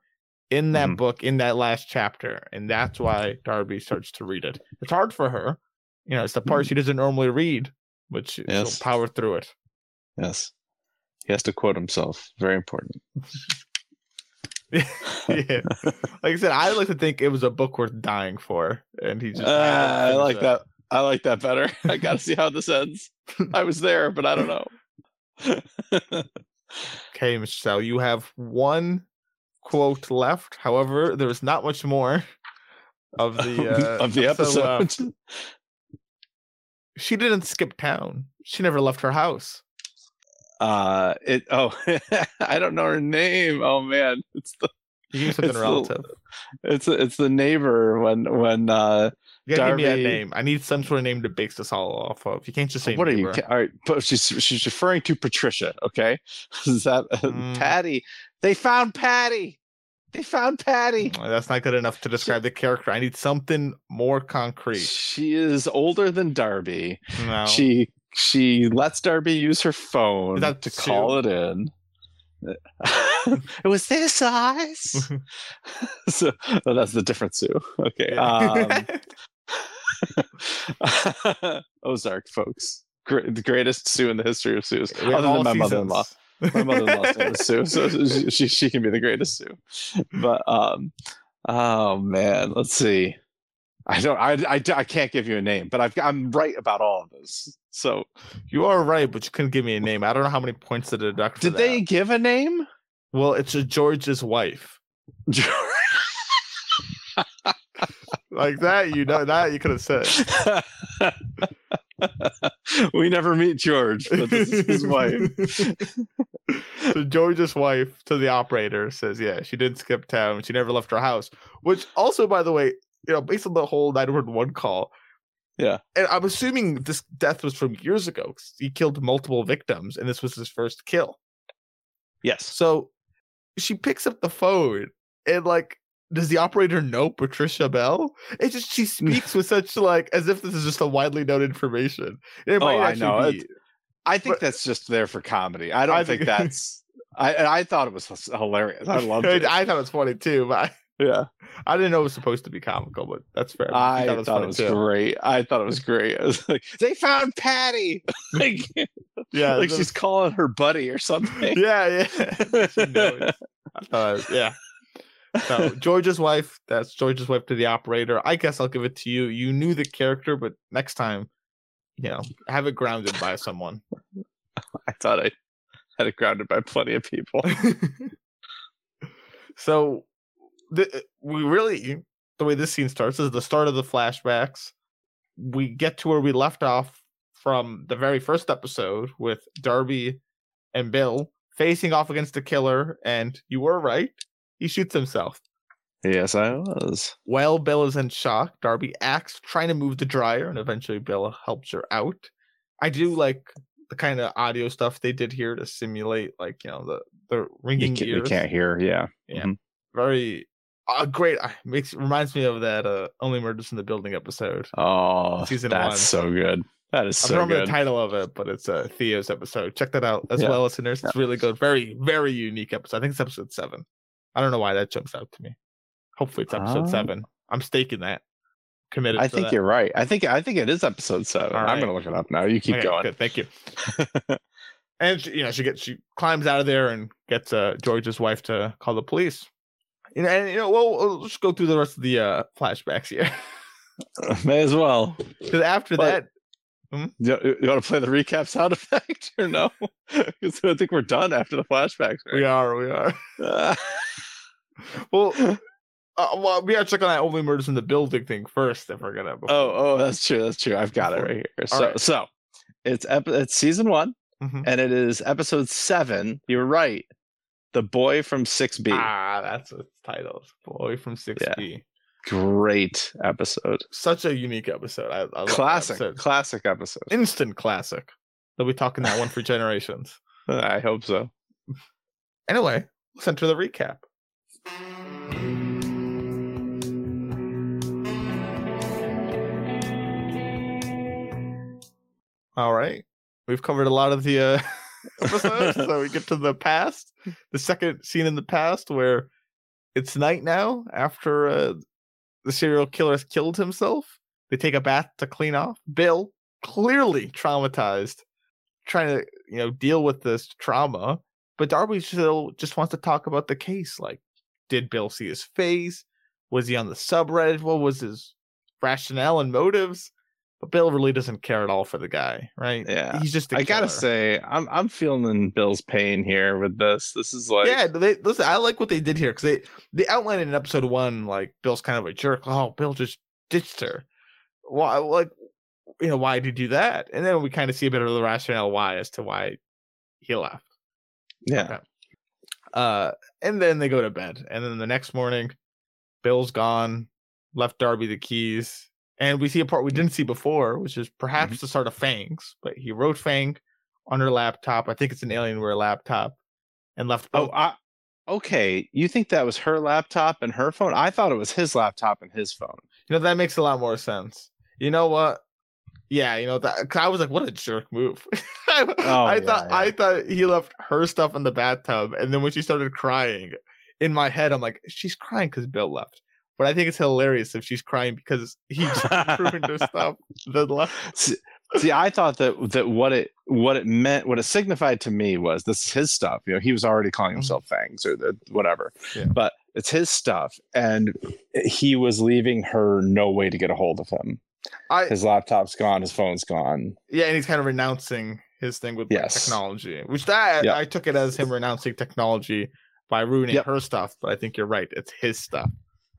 S1: in that
S2: Mhm.
S1: book in that last chapter, and that's why Darby starts to read it. It's hard for her, you know. It's the part she doesn't normally read, but she,
S2: Mm. Yes.
S1: she'll power through it.
S2: Yes. He has to quote himself. Very important.
S1: yeah. Like I said, I like to think it was a book worth dying for, and he just.
S2: Ah, I like
S1: it.
S2: that. I like that better. I got to see how this ends. I was there, but I don't know.
S1: Okay, Michelle, you have one quote left. However, there's not much more of the uh,
S2: of the episode.
S1: left. She didn't skip town. She never left her house.
S2: Uh, it. Oh, I don't know her name. Oh man, it's the
S1: You something
S2: It's the-
S1: relative.
S2: it's it's the neighbor when when uh
S1: You gotta give me
S2: Darby-
S1: a name. I need some sort of name to base this all off of. You can't just say
S2: what are you?
S1: neighbor.
S2: All right, but she's she's referring to Patricia. Okay, is that
S1: Mm.
S2: Patty? They found Patty. They found Patty.
S1: Uh, That's not good enough to describe the character. I need something more concrete.
S2: She is older than Darby.
S1: No.
S2: She she lets Darby use her phone to call it in. it was this size. so oh, that's the different Sue. Okay. Um, Ozark, folks. The greatest Sue in the history of Sues,
S1: We
S2: other than my
S1: seasons.
S2: mother-in-law. My mother-in-law's name is Sue, so she, she she can be the greatest Sue. But um, oh man, let's see. I don't. I, I, I can't give you a name, but I've, I'm right about all of this. So
S1: You are right, but you couldn't give me a name. I don't know how many points to deduct.
S2: Did they give a name?
S1: Well, it's a George's wife. Like that, you know that you could have said.
S2: we never meet George, but this is his wife.
S1: so George's wife to the operator says, "Yeah, she didn't skip town. She never left her house." Which also, by the way, you know, based on the whole nine one one call,
S2: Yeah.
S1: and I'm assuming this death was from years ago. He killed multiple victims, and this was his first kill.
S2: Yes.
S1: So she picks up the phone and like. Does the operator know Patricia Bell? It's just she speaks with such like as if this is just a widely known information. It
S2: Oh, I know.
S1: be-
S2: I think
S1: But-
S2: that's just there for comedy. I don't
S1: I
S2: think
S1: think-
S2: that's. I I thought it was hilarious. I loved it.
S1: I thought it was funny too, but I,
S2: yeah,
S1: I didn't know it was supposed to be comical, but that's fair. You
S2: I thought, it was
S1: too.
S2: great. I thought it was great. I was like, they found Patty. like,
S1: Yeah,
S2: like she's calling her buddy or something.
S1: Yeah, yeah. She knows. I thought it was- yeah. So George's wife, that's George's wife to the operator. I guess I'll give it to you. You knew the character, but next time, you know, have it grounded by someone.
S2: I thought I had it grounded by plenty of people.
S1: so the, we really the way this scene starts is the start of the flashbacks. We get to where we left off from the very first episode with Darby and Bill facing off against the killer, and you were right. He shoots himself.
S2: Yes, I was.
S1: While Bill is in shock, Darby acts trying to move the dryer, and eventually Bill helps her out. I do like the kind of audio stuff they did here to simulate, like you know, the the
S2: You,
S1: ringing
S2: ca- you can't hear. Yeah.
S1: Yeah.
S2: Mhm.
S1: Very uh, great. uh, Makes reminds me of that uh, Only Murders in the Building episode.
S2: Oh,
S1: Season
S2: that's
S1: one.
S2: so good. That is so
S1: good. I remember
S2: good.
S1: the title of it, but it's uh, Theo's episode. Check that out as
S2: Yeah.
S1: well, listeners. It's really good. Very, very unique episode. I think it's episode seven. I don't know why that jumps out to me. Hopefully, it's episode
S2: Oh.
S1: seven. I'm staking that. Committed.
S2: I think
S1: that.
S2: you're right. I think I think it is episode seven.
S1: All
S2: I'm gonna look it up now. You keep
S1: Okay,
S2: going.
S1: Good, thank you. and she, you know, she gets she climbs out of there and gets uh, George's wife to call the police. You know, and you know, well, we'll just go through the rest of the uh, flashbacks here
S2: May as well.
S1: because after
S2: But-
S1: that,
S2: You, you want to play the recap sound effect or no? 'Cause I think we're done after the flashbacks.
S1: we are, we are. Well, uh, well, we gotta check on that only murders in the building thing first if we're gonna.
S2: oh, oh, that's true. That's true. I've got it right here. So,
S1: right.
S2: so it's ep- it's season one,
S1: Mhm.
S2: and it is episode seven. You're right. The boy from six B.
S1: Ah, that's its title. Boy from Six B.
S2: Great episode.
S1: Such a unique episode. I, I
S2: Classic.
S1: episode.
S2: Classic episode.
S1: Instant classic. They'll be talking that one for generations.
S2: I hope so.
S1: Anyway, let's enter the recap. All right. We've covered a lot of the uh, episodes, so we get to the past. The second scene in the past where it's night now after uh, the serial killer has killed himself. They take a bath to clean off. Bill, clearly traumatized, trying to you know deal with this trauma, but Darby still just wants to talk about the case. Like, did Bill see his face? Was he on the subreddit? What was his rationale and motives? But Bill really doesn't care at all for the guy, right?
S2: Yeah.
S1: he's just. I
S2: gotta say, I'm I'm feeling Bill's pain here with this. This is like
S1: yeah, they listen. I like what they did here because they they outlined in episode one like Bill's kind of a jerk. Oh, Bill just ditched her. Why? Like, you know, why did he do that? And then we kind of see a bit of the rationale why as to why he left.
S2: yeah.
S1: Okay. Uh, and then they go to bed, and then the next morning, Bill's gone, left Darby the keys, and we see a part we didn't see before, which is perhaps
S2: Mm-hmm.
S1: the start of Fangs. But he wrote Fang on her laptop. I think it's an Alienware laptop, and left.
S2: Oh,
S1: both-
S2: I, okay. You think that was her laptop and her phone? I thought it was his laptop and his phone.
S1: You know, that makes a lot more sense. You know what? Yeah, you know that 'cause I was like, what a jerk move. I,
S2: Oh,
S1: I
S2: yeah,
S1: thought I thought he left her stuff in the bathtub, and then when she started crying, in my head, I'm like, she's crying because Bill left. But I think it's hilarious if she's crying because he just ruined her stuff. That left.
S2: See, see, I thought that that what it what it meant, what it signified to me was this is his stuff. You know, he was already calling
S1: Mhm.
S2: himself Fangs or the, whatever,
S1: Yeah.
S2: but it's his stuff, and he was leaving her no way to get a hold of him.
S1: I
S2: His laptop's gone, his phone's gone.
S1: yeah, and he's kind of renouncing his thing with like,
S2: Yes.
S1: technology, which that
S2: Yeah.
S1: I took it as him renouncing technology by ruining
S2: Yep.
S1: her stuff. But I think you're right; it's his stuff.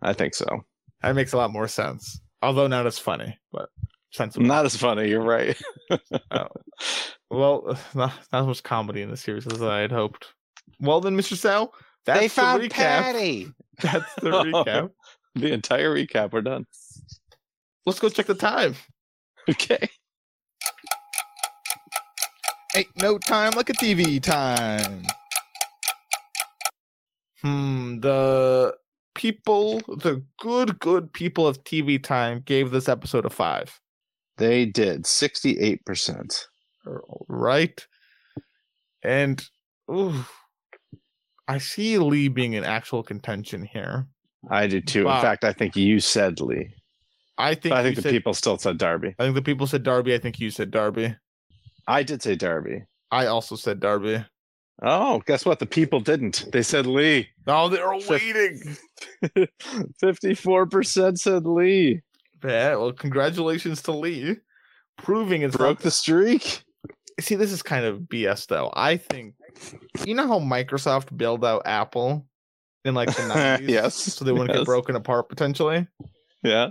S2: I think so.
S1: That makes a lot more sense. Although not as funny, but sensible.
S2: Not as funny. You're right.
S1: well, not, not as much comedy in the series as I had hoped. Well then, Mr. Sal, that's
S2: they found
S1: the recap.
S2: Patty.
S1: That's the recap.
S2: the entire recap. We're done.
S1: Let's go check the time.
S2: Okay.
S1: Ain't no time like a TV time. Hmm, the people, the good, good people of TV time gave this episode a five.
S2: They did 68%.
S1: Right? And, ooh, I see Lee being an actual contention here.
S2: I do too. In fact, I think you said Lee.
S1: I think
S2: But I think the
S1: said-
S2: people still said Darby.
S1: I think the people said Darby. I think you said Darby.
S2: I did say Darby.
S1: I also said Darby.
S2: Oh, guess what? The people didn't. They said Lee.
S1: Oh, they're waiting.
S2: 54% said Lee.
S1: Yeah, well, congratulations to Lee. Proving it
S2: Broke
S1: not
S2: the streak.
S1: see this is kind of bs though i think you know how microsoft bailed out apple in like the 90s
S2: Yes,
S1: so they wouldn't get broken apart potentially
S2: Yeah.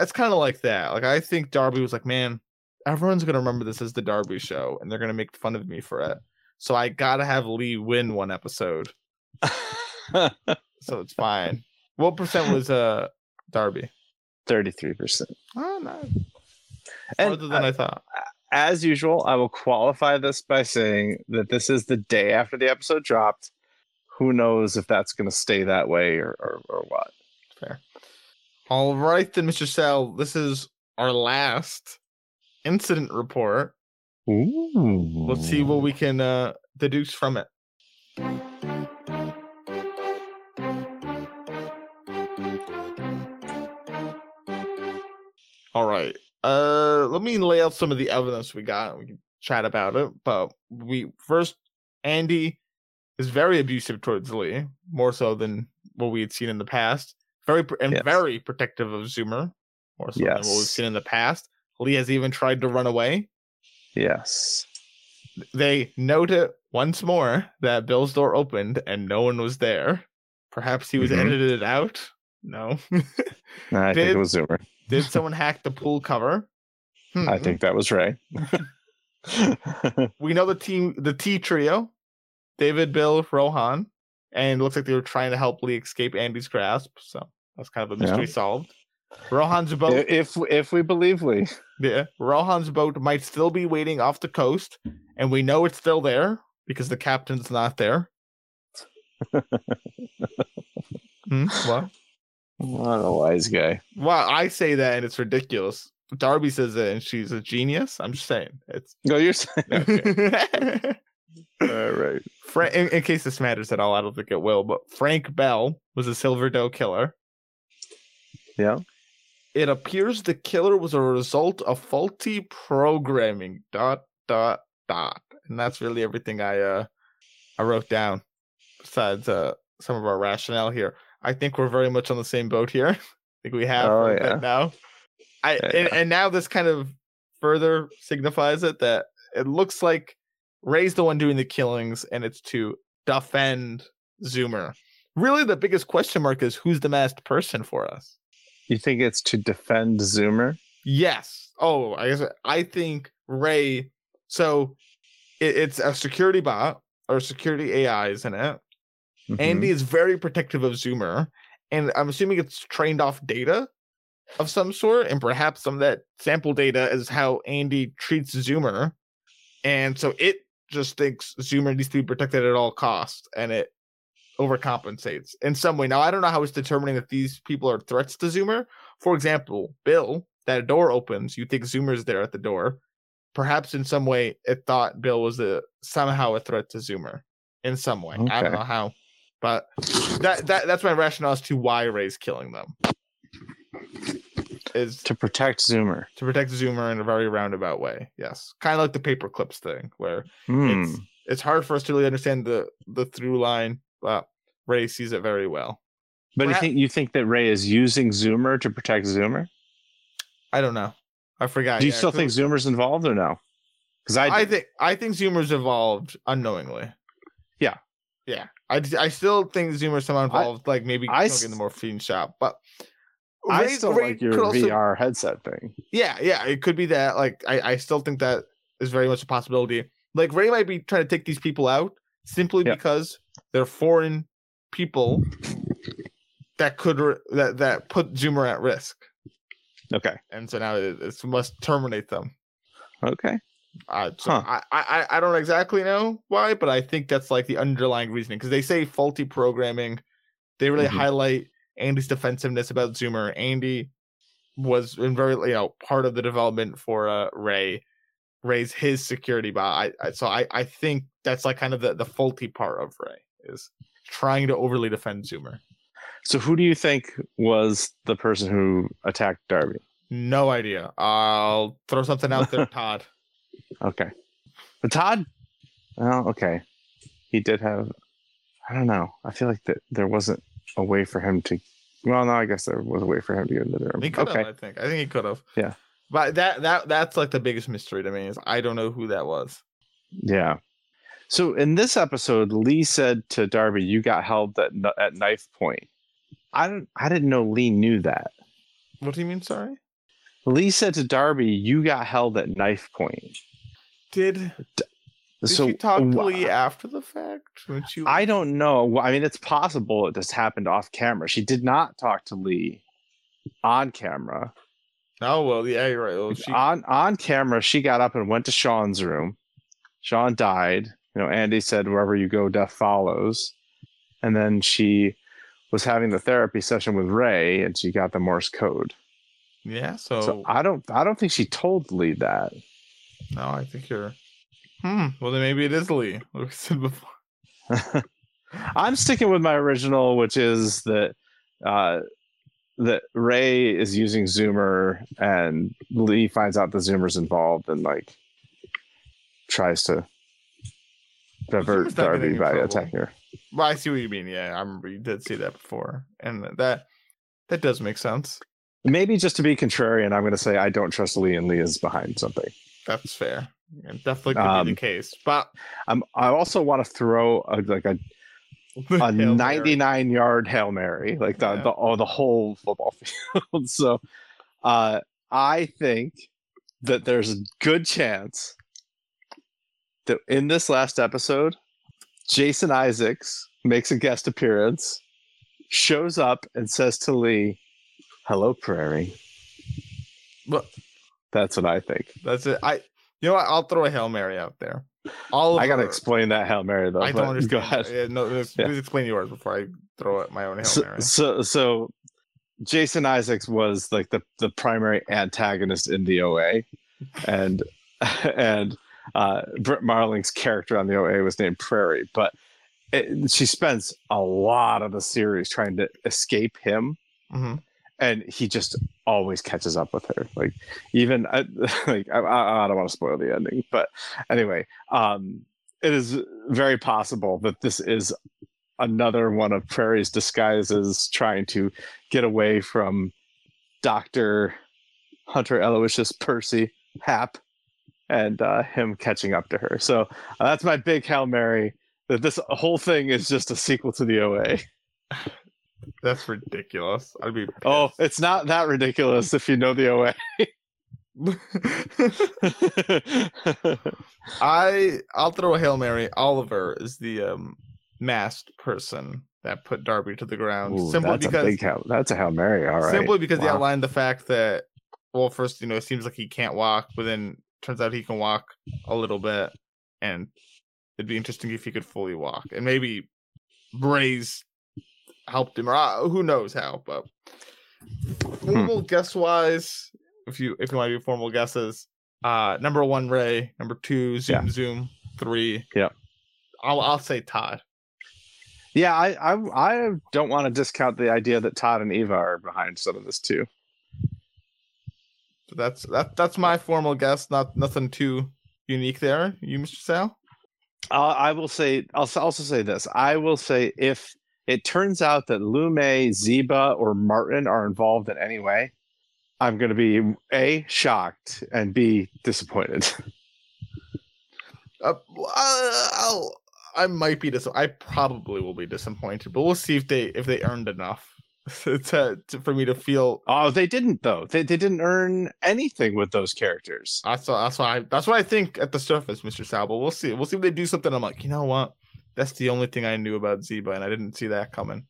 S1: it's kind of like that like i think darby was like man everyone's gonna remember this as the darby show and they're gonna make fun of me for it so i gotta have lee win one episode so it's fine. What percent was uh Darby?
S2: Thirty-three percent.
S1: Oh, no,
S2: And
S1: farther than I thought.
S2: as usual, I will qualify this by saying that this is the day after the episode dropped. Who knows if that's going to stay that way or, or, or what?
S1: Fair. All right, then, Mr. Sal. This is our last incident report.
S2: Ooh.
S1: Let's see what we can uh, deduce from it. All right. Uh, let me lay out some of the evidence we got. We can chat about it. But we first, Andy is very abusive towards Lee, more so than what we had seen in the past. Very and
S2: Yes.
S1: very protective of Zoomer, more so than what we've seen in the past. Lee has even tried to run away.
S2: Yes.
S1: They note it once more that Bill's door opened and no one was there. Perhaps he was
S2: Mhm.
S1: edited out. No.
S2: No, I think it was Zoomer.
S1: Did someone hack the pool cover?
S2: I
S1: Hmm.
S2: think that was Ray.
S1: we know the team, the T trio, David, Bill, Rohan, and it looks like they were trying to help Lee escape Andy's grasp. So that's kind of a
S2: Yeah.
S1: mystery solved. Rohan's boat,
S2: if if we believe Lee,
S1: yeah, Rohan's boat might still be waiting off the coast, and we know it's still there because the captain's not there. Hmm, what?
S2: what a wise guy.
S1: Well, I say that and it's ridiculous. Darby says it and she's a genius. I'm just saying it's.
S2: No, you're saying okay.
S1: All
S2: right.
S1: Fra- in, in case this matters at all, I don't think it will. But Frank Bell was a Silver Doe killer.
S2: Yeah.
S1: It appears the killer was a result of faulty programming. Dot dot dot, and that's really everything I uh I wrote down. Besides uh some of our rationale here, I think we're very much on the same boat here. I think we have
S2: Oh,
S1: for a bit
S2: yeah.
S1: now. I
S2: Yeah,
S1: and, and now this kind of further signifies it that it looks like Ray's the one doing the killings, and it's to defend Zoomer. Really, the biggest question mark is who's the masked person for us.
S2: You think it's to defend Zoomer?
S1: Yes. Oh, I guess I think Ray. So it, it's a security bot or security AI, isn't it?
S2: Mhm.
S1: Andy is very protective of Zoomer, and I'm assuming it's trained off data of some sort, and perhaps some of that sample data is how Andy treats Zoomer, and so it just thinks Zoomer needs to be protected at all costs, and it overcompensates in some way. Now I don't know how it's determining that these people are threats to Zoomer. For example, Bill, that door opens, you think Zoomer's there at the door. Perhaps in some way it thought Bill was a somehow a threat to Zoomer in some way. I don't know how. But that, that that's my rationale as to why Ray's killing them. Is
S2: to protect Zoomer.
S1: to protect Zoomer in a very roundabout way. Yes. Kind of like the paper clips thing where
S2: Hmm.
S1: it's it's hard for us to really understand the the through line, but Ray sees it very well.
S2: But you think you think that Ray is using Zoomer to protect Zoomer?
S1: I don't know. I forgot.
S2: Do you
S1: Yeah,
S2: still think Zoomer's involved or no? Because I,
S1: I think I think Zoomer's evolved unknowingly.
S2: Yeah.
S1: Yeah. I, I still think Zoomer's somehow involved, like maybe
S2: I
S1: smoking the morphine shop. But
S2: I
S1: Ray-
S2: still
S1: Ray
S2: like your
S1: also-
S2: VR headset thing.
S1: Yeah, yeah, it could be that. Like, I, I still think that is very much a possibility. Like, Ray might be trying to take these people out simply
S2: Yeah.
S1: because they're foreign people that could that that put Zoomer at risk,
S2: Okay.
S1: and so now it, it must terminate them.
S2: Okay.
S1: Uh, so
S2: Huh.
S1: I, I I don't exactly know why, but I think that's like the underlying reasoning because they say faulty programming. They really
S2: Mhm.
S1: highlight Andy's defensiveness about Zoomer. Andy was in very you know part of the development for uh, Ray. Ray's his security bot. I, I so I I think that's like kind of the the faulty part of Ray is trying to overly defend Zoomer.
S2: So who do you think was the person who attacked Darby?
S1: No idea. I'll throw something out there, Todd.
S2: Okay. But Todd, well, okay. He did have I don't know. I feel like that there wasn't a way for him to well no, I guess there was a way for him to get into there.
S1: He could
S2: Okay.
S1: have, I think. I think he could have.
S2: Yeah.
S1: But that that that's like the biggest mystery to me is I don't know who that was.
S2: Yeah. So in this episode, Lee said to Darby, "You got held at at knife point." I don't. I didn't know Lee knew that.
S1: What do you mean? Sorry.
S2: Lee said to Darby, "You got held at knife point."
S1: Did Did
S2: so
S1: she talk to Lee after the fact? She
S2: I don't know. I mean, it's possible it just happened off camera. She did not talk to Lee on camera.
S1: Oh well, yeah, you're right. Well, she,
S2: on on camera, she got up and went to Sean's room. Sean died. You know, Andy said, "Wherever you go, death follows." And then she was having the therapy session with Ray, and she got the Morse code.
S1: yeah. So,
S2: So I don't, I don't think she told Lee that.
S1: no, I think you're. Hmm. Well, then maybe it is Lee. Like we said before.
S2: I'm sticking with my original, which is that uh, that Ray is using Zoomer, and Lee finds out the Zoomer's involved, and like tries to divert Darby by
S1: trouble.
S2: attacking her.
S1: Well, I see what you mean. Yeah, I remember you did see that before, and that that does make sense.
S2: Maybe just to be contrarian, I'm going to say I don't trust Lee, and Lee is behind something.
S1: That's fair. And definitely could be
S2: Um,
S1: the case. But
S2: I'm, I also want to throw a, like a, a
S1: Hail Mary.
S2: 99 yard hail mary, like the
S1: Yeah.
S2: the, oh, the whole football field. so, uh, I think that there's a good chance that in this last episode, Jason Isaacs makes a guest appearance, shows up, and says to Lee, "Hello, Prairie."
S1: But
S2: That's what I think.
S1: that's it. I you know what? I'll throw a hail mary out there. All
S2: I gotta
S1: her-
S2: explain that hail mary though.
S1: I don't understand.
S2: Go ahead.
S1: Yeah, no,
S2: Yeah.
S1: please explain yours before I throw out my own hail
S2: so,
S1: mary.
S2: so so Jason Isaacs was like the the primary antagonist in the OA, and and uh, Brit Marling's character on the OA was named Prairie, but it, she spends a lot of the series trying to escape him,
S1: Mhm.
S2: and he just always catches up with her. Like even I, like I, I don't want to spoil the ending, but anyway, um, it is very possible that this is another one of Prairie's disguises trying to get away from Doctor Hunter Aloysius Percy Hap and uh, him catching up to her. So uh, that's my big hail mary. That this whole thing is just a sequel to the OA.
S1: That's ridiculous. I'd be
S2: Oh, it's not that ridiculous if you know the OA.
S1: I I'll throw a hail mary. Oliver is the um masked person that put Darby to the ground
S2: Ooh,
S1: simply
S2: that's a
S1: because
S2: big hail. That's a hail mary. All right.
S1: simply because they
S2: Wow.
S1: outlined the fact that well, first you know it seems like he can't walk, but then turns out he can walk a little bit, and it'd be interesting if he could fully walk, and maybe Ray's helped him, or uh, who knows how. But
S2: Hmm.
S1: formal guess wise, if you if you want to do formal guesses, uh, number one Ray, number two Zoom
S2: Yeah.
S1: Zoom, three.
S2: Yep.
S1: I'll I'll say Todd.
S2: Yeah, I, I I don't want to discount the idea that Todd and Eva are behind some of this too.
S1: So that's that that's my formal guess. Not nothing too unique there. You, Mr. Sal.
S2: I'll, I will say. I'll also say this. I will say if it turns out that Lume, Ziba, or Martin are involved in any way, I'm going to be a shocked and b disappointed.
S1: Uh, uh, I'll, I might be dis- I probably will be disappointed, but we'll see if they if they earned enough to, to for me to feel.
S2: oh, they didn't though. They they didn't earn anything with those characters.
S1: That's what, that's why I, that's what I think at the surface, Mr. Sal. But we'll see. We'll see if they do something. I'm like, you know what? That's the only thing I knew about Ziba, and I didn't see that coming.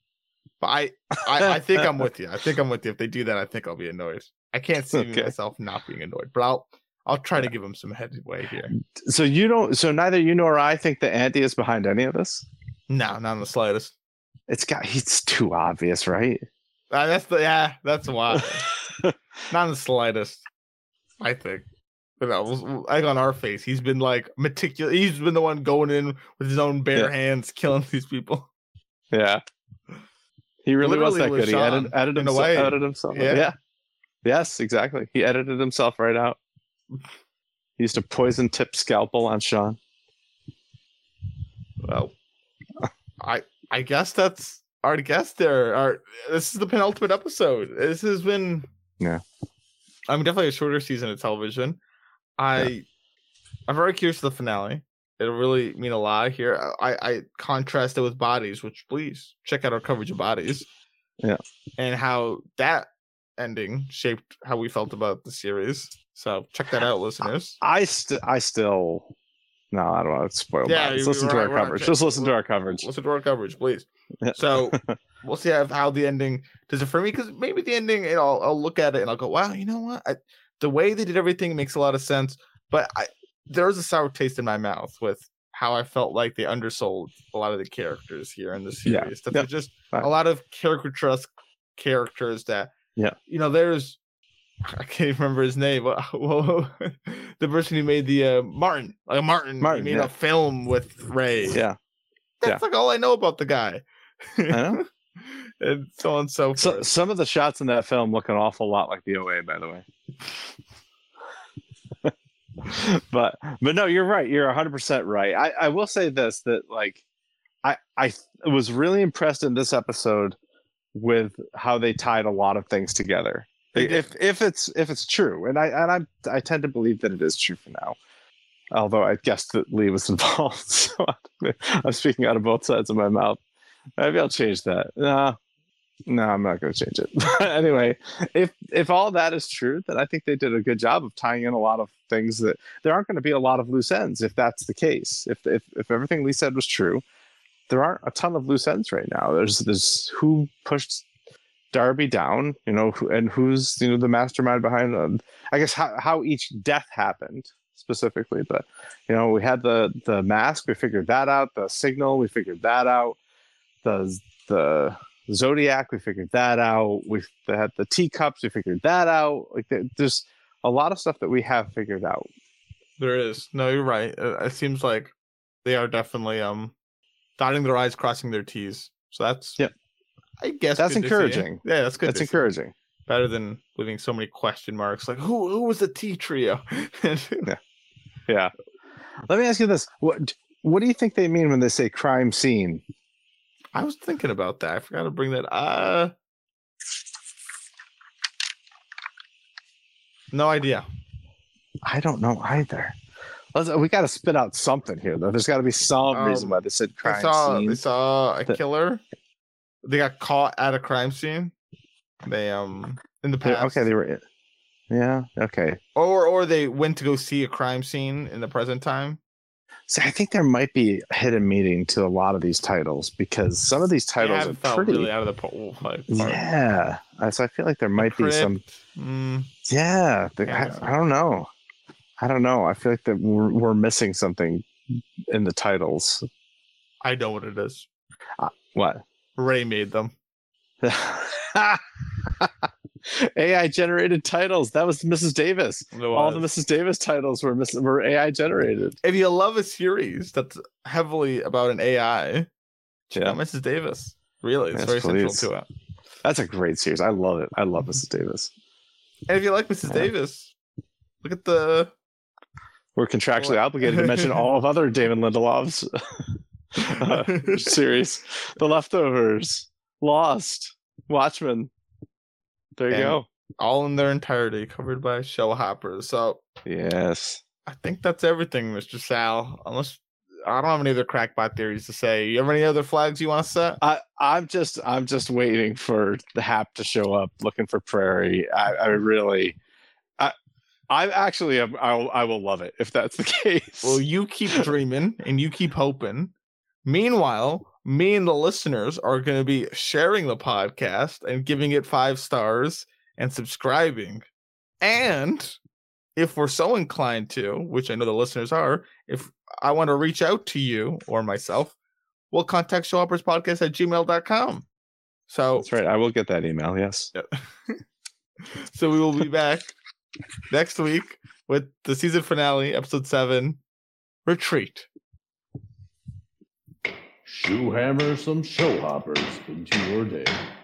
S1: But I, I, I think I'm with you. I think I'm with you. If they do that, I think I'll be annoyed. I can't see
S2: Okay.
S1: myself not being annoyed, but I'll, I'll try to give them some headway here.
S2: So you don't. So neither you nor I think that Andy is behind any of this.
S1: No, not in the slightest.
S2: It's got. It's too obvious, right?
S1: Uh, that's the yeah. That's why. Not in the slightest. I think. But no, like on our face, he's been like meticulous. He's been the one going in with his own bare
S2: Yeah.
S1: hands, killing these people.
S2: Yeah. He really was that good. He
S1: Sean,
S2: edited, edited,
S1: in a
S2: himself, edited himself.
S1: Yeah.
S2: Yeah. Yes, exactly. He edited himself right out. He used a poison tip scalpel on Sean.
S1: Well, I I guess that's our guess there. Our this is the penultimate episode. This has been
S2: Yeah.
S1: I mean definitely a shorter season of television. I I'm very curious for the finale. It'll really mean a lot here. I I contrast it with bodies, which please check out our coverage of bodies.
S2: Yeah.
S1: And how that ending shaped how we felt about the series. So check that out, listeners.
S2: I st- I still No, I don't want to spoil
S1: Yeah,
S2: that. Just listen to
S1: we're
S2: our
S1: not- we're not
S2: coverage. Just listen to our coverage.
S1: Listen to our coverage, please. So we'll see how, how the ending does it for me because maybe the ending, you know, I'll, I'll look at it and I'll go, wow, you know what? I, the way they did everything makes a lot of sense. But I, there's a sour taste in my mouth with how I felt like they undersold a lot of the characters here in the
S2: Yeah.
S1: series. That
S2: Yeah.
S1: they're just
S2: Fine.
S1: a lot of caricature characters that,
S2: Yeah.
S1: you know, there's. I can't even remember his name. The person who made the uh, Martin, like Martin,
S2: Martin,
S1: he made
S2: yeah.
S1: a film with Ray.
S2: Yeah.
S1: That's like all I know about the guy.
S2: I know.
S1: and so on and so
S2: So, some of the shots in that film look an awful lot like the OA, by the way. but but no, you're right. You're 100 percent right. I, I will say this that like I I was really impressed in this episode with how they tied a lot of things together. If if it's if it's true, and I and I I tend to believe that it is true for now. Although I guessed that Lee was involved, so I'm speaking out of both sides of my mouth. Maybe I'll change that. No, no, I'm not going to change it. anyway, if if all that is true, then I think they did a good job of tying in a lot of things that there aren't going to be a lot of loose ends if that's the case. If if if everything Lee said was true, there aren't a ton of loose ends right now. There's there's who pushed Darby down, you know, and who's you know the mastermind behind. Um, I guess how how each death happened specifically, but you know we had the the mask, we figured that out. The signal, we figured that out. The the Zodiac, we figured that out. We had the teacups, we figured that out. Like there- there's a lot of stuff that we have figured out.
S1: There is. No, you're right. Uh, It seems like they are definitely um dotting their i's, crossing their t's. So that's
S2: Yep.
S1: I guess
S2: That's
S1: good to see.
S2: encouraging.
S1: Yeah, that's good.
S2: That's encouraging.
S1: Better than leaving so many question marks. Like who who was the T trio?
S2: Yeah. yeah. Let me ask you this: what what do you think they mean when they say crime scene?
S1: I was thinking about that. I forgot to bring that. Uh no idea.
S2: I don't know either. Let's, we got to spit out something here, though. There's got to be some
S1: Um,
S2: reason why they said
S1: They
S2: crime
S1: saw
S2: scene.
S1: they saw a killer. They got caught at a crime scene. They um in the past.
S2: okay, they were. Yeah. Okay.
S1: or or they went to go see a crime scene in the present time.
S2: See, I think there might be a hidden meaning to a lot of these titles because some of these titles
S1: haven't
S2: are pretty.
S1: really out of the po- like,
S2: yeah. Uh, So I feel like there might be some.
S1: Mm,
S2: Yeah. the-
S1: Yeah.
S2: I, I don't know. I don't know. I feel like that we're, we're missing something in the titles.
S1: I know what it is.
S2: What?
S1: Ray made them.
S2: AI generated titles. That was Mrs. Davis. All the. Mrs. Davis titles were Miss- were AI generated.
S1: If you love a series that's heavily about an AI, check
S2: Yeah.
S1: out Mrs. Davis. Really, it's
S2: Yes,
S1: very
S2: please.
S1: central to it.
S2: That's a great series. I love it. I love Mrs. Davis.
S1: And if you like Mrs.
S2: Yeah.
S1: Davis, look at the
S2: We're contractually obligated to mention all of other Damon Lindelof's uh, series: The Leftovers, Lost, Watchmen. There you
S1: And-
S2: go.
S1: all in their entirety covered by show hoppers. So
S2: Yes.
S1: I think that's everything, Mr. Sal. Unless I don't have any other crackpot theories to say. You have any other flags you want to set?
S2: I, I'm just I'm just waiting for the Hap to show up, looking for Prairie. I, I really, I I actually I will, I will love it if that's the case.
S1: Well, you keep dreaming and you keep hoping. Meanwhile, me and the listeners are going to be sharing the podcast and giving it five stars and subscribing. And if we're so inclined to, which I know the listeners are, if I want to reach out to you or myself, we'll contact showhopperspodcast at gmail.com. So,
S2: That's right. I will get that email. Yes.
S1: so we will be back next week with the season finale, episode seven, Retreat.
S3: Shoe hammer some show hoppers into your day.